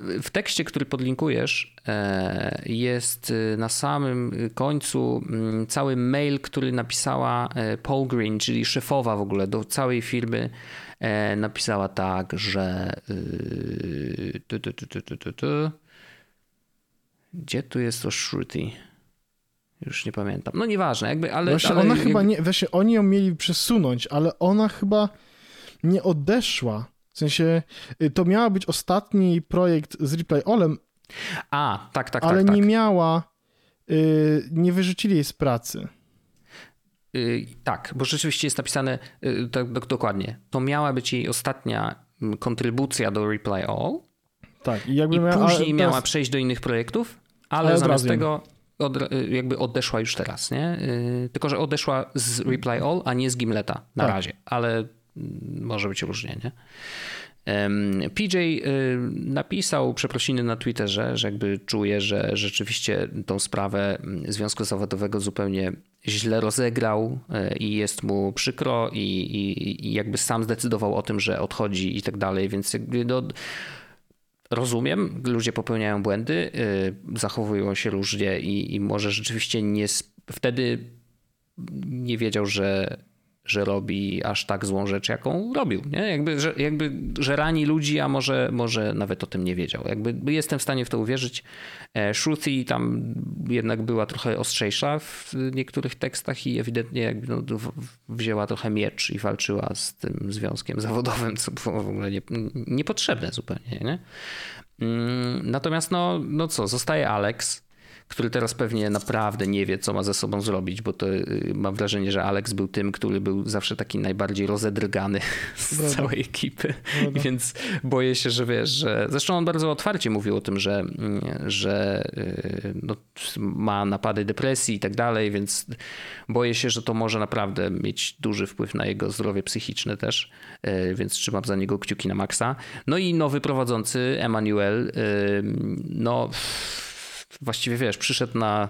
w tekście, który podlinkujesz, e, jest e, na samym końcu mm, cały mail, który napisała e, Paul Green, czyli szefowa w ogóle do całej firmy. Napisała tak, że. Gdzie tu jest to Shruti? Już nie pamiętam. No nieważne, jakby, ale. Właśnie ale ona chyba nie. Właśnie oni ją mieli przesunąć, ale ona chyba nie odeszła. W sensie, y, to miała być ostatni projekt z Replay Olem. A, tak, tak, ale tak. nie tak. miała, yy, nie wyrzucili jej z pracy. Yy, tak, bo rzeczywiście jest napisane yy, tak, dokładnie. To miała być jej ostatnia mm, kontrybucja do Reply All. Tak, i, jakby I miała, później miała teraz... przejść do innych projektów, ale, ale zamiast tego od, y, jakby odeszła już teraz, nie? Y, tylko, że odeszła z Reply All, a nie z Gimleta na tak. razie, ale może być różnie, nie? PJ y, napisał przeprosiny na Twitterze, że jakby czuje, że rzeczywiście tą sprawę Związku Zawodowego zupełnie źle rozegrał y, i jest mu przykro i, i, i jakby sam zdecydował o tym, że odchodzi i tak dalej, więc jakby no, rozumiem, ludzie popełniają błędy, y, zachowują się różnie i, i może rzeczywiście nie wtedy nie wiedział, że że robi aż tak złą rzecz, jaką robił. Nie? Jakby, że, jakby, że rani ludzi, a może, może nawet o tym nie wiedział. Jakby jestem w stanie w to uwierzyć. E, Shruti tam jednak była trochę ostrzejsza w niektórych tekstach i ewidentnie jakby no, wzięła trochę miecz i walczyła z tym związkiem zawodowym, co było w ogóle nie, niepotrzebne zupełnie. Nie? Mm, natomiast no, no co, zostaje Alex, który teraz pewnie naprawdę nie wie, co ma ze sobą zrobić, bo to y, mam wrażenie, że Alex był tym, który był zawsze taki najbardziej rozedrgany z całej ekipy. Więc boję się, że wiesz, że zresztą on bardzo otwarcie mówił o tym, że, mm, że y, no, ma napady depresji i tak dalej, więc boję się, że to może naprawdę mieć duży wpływ na jego zdrowie psychiczne też, y, więc trzymam za niego kciuki na maksa. No i nowy prowadzący, Emanuel, no właściwie wiesz, przyszedł na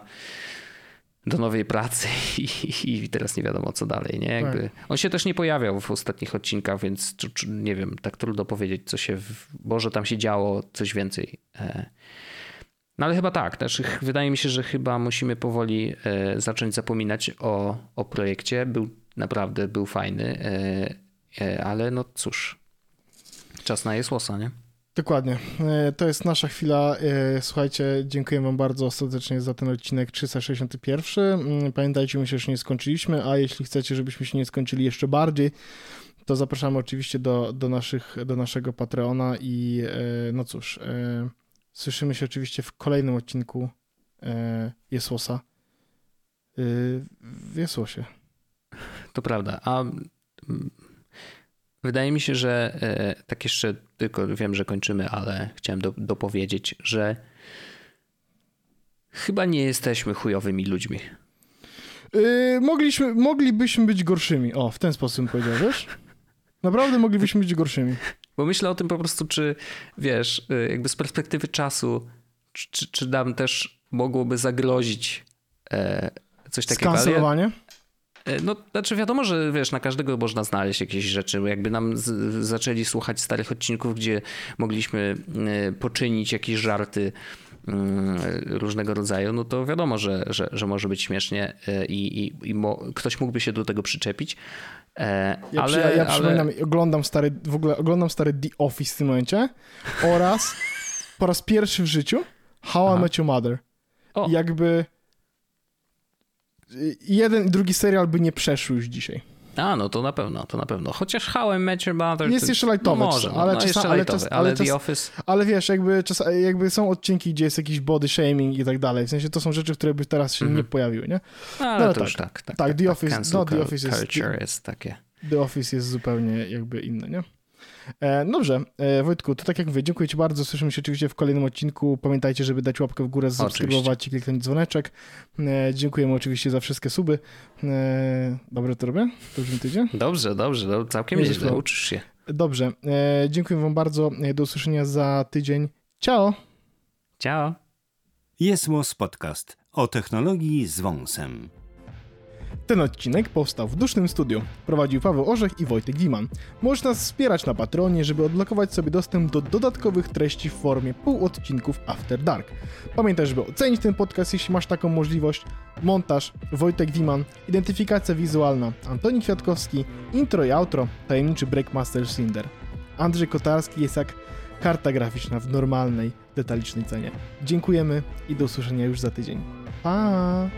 do nowej pracy i, i, teraz nie wiadomo co dalej, nie? Jakby, tak. On się też nie pojawiał w ostatnich odcinkach, więc nie wiem, tak trudno powiedzieć, co się, w, może tam się działo coś więcej. E, no ale chyba tak, też wydaje mi się, że chyba musimy powoli e, zacząć zapominać o, o projekcie. Był naprawdę, był fajny, e, ale no cóż, czas na jesłosa, nie? Dokładnie. E, to jest nasza chwila. E, słuchajcie, dziękuję Wam bardzo serdecznie za ten odcinek 361. Mm, pamiętajcie, my się już nie skończyliśmy, a jeśli chcecie, żebyśmy się nie skończyli jeszcze bardziej, to zapraszamy oczywiście do, do, naszych, do naszego Patreona i e, no cóż, słyszymy się oczywiście w kolejnym odcinku Jesłosa w Jesłosie. To prawda. A Wydaje mi się, że e, tak jeszcze tylko wiem, że kończymy, ale chciałem do, dopowiedzieć, że chyba nie jesteśmy chujowymi ludźmi. Yy, mogliśmy, moglibyśmy być gorszymi. O, w ten sposób powiedział, wiesz? Naprawdę moglibyśmy być gorszymi. Bo myślę o tym po prostu, czy wiesz, y, jakby z perspektywy czasu, czy, czy nam też mogłoby zagrozić e, coś takiego. Skancelowanie? E, no, znaczy wiadomo, że wiesz, na każdego można znaleźć jakieś rzeczy. Jakby nam z, zaczęli słuchać starych odcinków, gdzie mogliśmy e, poczynić jakieś żarty mm, różnego rodzaju, no to wiadomo, że, że, że może być śmiesznie e, i, i, i mo, ktoś mógłby się do tego przyczepić. Ja, ale, ja, ja przypominam, oglądam stary, w ogóle oglądam stary The Office w tym momencie oraz po raz pierwszy w życiu How I Met Your Mother. O. jakby jeden i drugi serial by nie przeszły już dzisiaj. A, no to na pewno, to na pewno. Chociaż How I Met Your Mother... Jest jeszcze lightowy, no może, ale, no, czas, ale, czas, ale, ale The Office... Ale wiesz, jakby, czas, jakby są odcinki, gdzie jest jakiś body shaming i tak dalej. W sensie to są rzeczy, które by teraz się mm -hmm. nie pojawiły, nie? Ale no, to tak, już tak. Tak, tak, The tak, Office, no, The Office jest... jest takie. The Office jest zupełnie jakby inne, nie? E, dobrze, e, Wojtku, to tak jak mówię, dziękuję Ci bardzo. Słyszymy się oczywiście w kolejnym odcinku. Pamiętajcie, żeby dać łapkę w górę, zasubskrybować i kliknąć dzwoneczek. E, dziękujemy oczywiście za wszystkie suby. Dobrze to robię? Dobrze mi tydzień? Dobrze, dobrze, dobrze. całkiem nieźle, uczysz się. Dobrze, dziękuję Wam bardzo. Do usłyszenia za tydzień. Ciao! Ciao! Jest Podcast o technologii z wąsem. Ten odcinek powstał w dusznym studiu. Prowadził Paweł Orzech i Wojtek Diman. Możesz nas wspierać na Patronie, żeby odblokować sobie dostęp do dodatkowych treści w formie półodcinków After Dark. Pamiętaj, żeby ocenić ten podcast, jeśli masz taką możliwość. Montaż Wojtek Diman, identyfikacja wizualna Antoni Kwiatkowski, intro i outro tajemniczy Breakmaster Cinder. Andrzej Kotarski jest jak karta graficzna w normalnej, detalicznej cenie. Dziękujemy i do usłyszenia już za tydzień. Pa!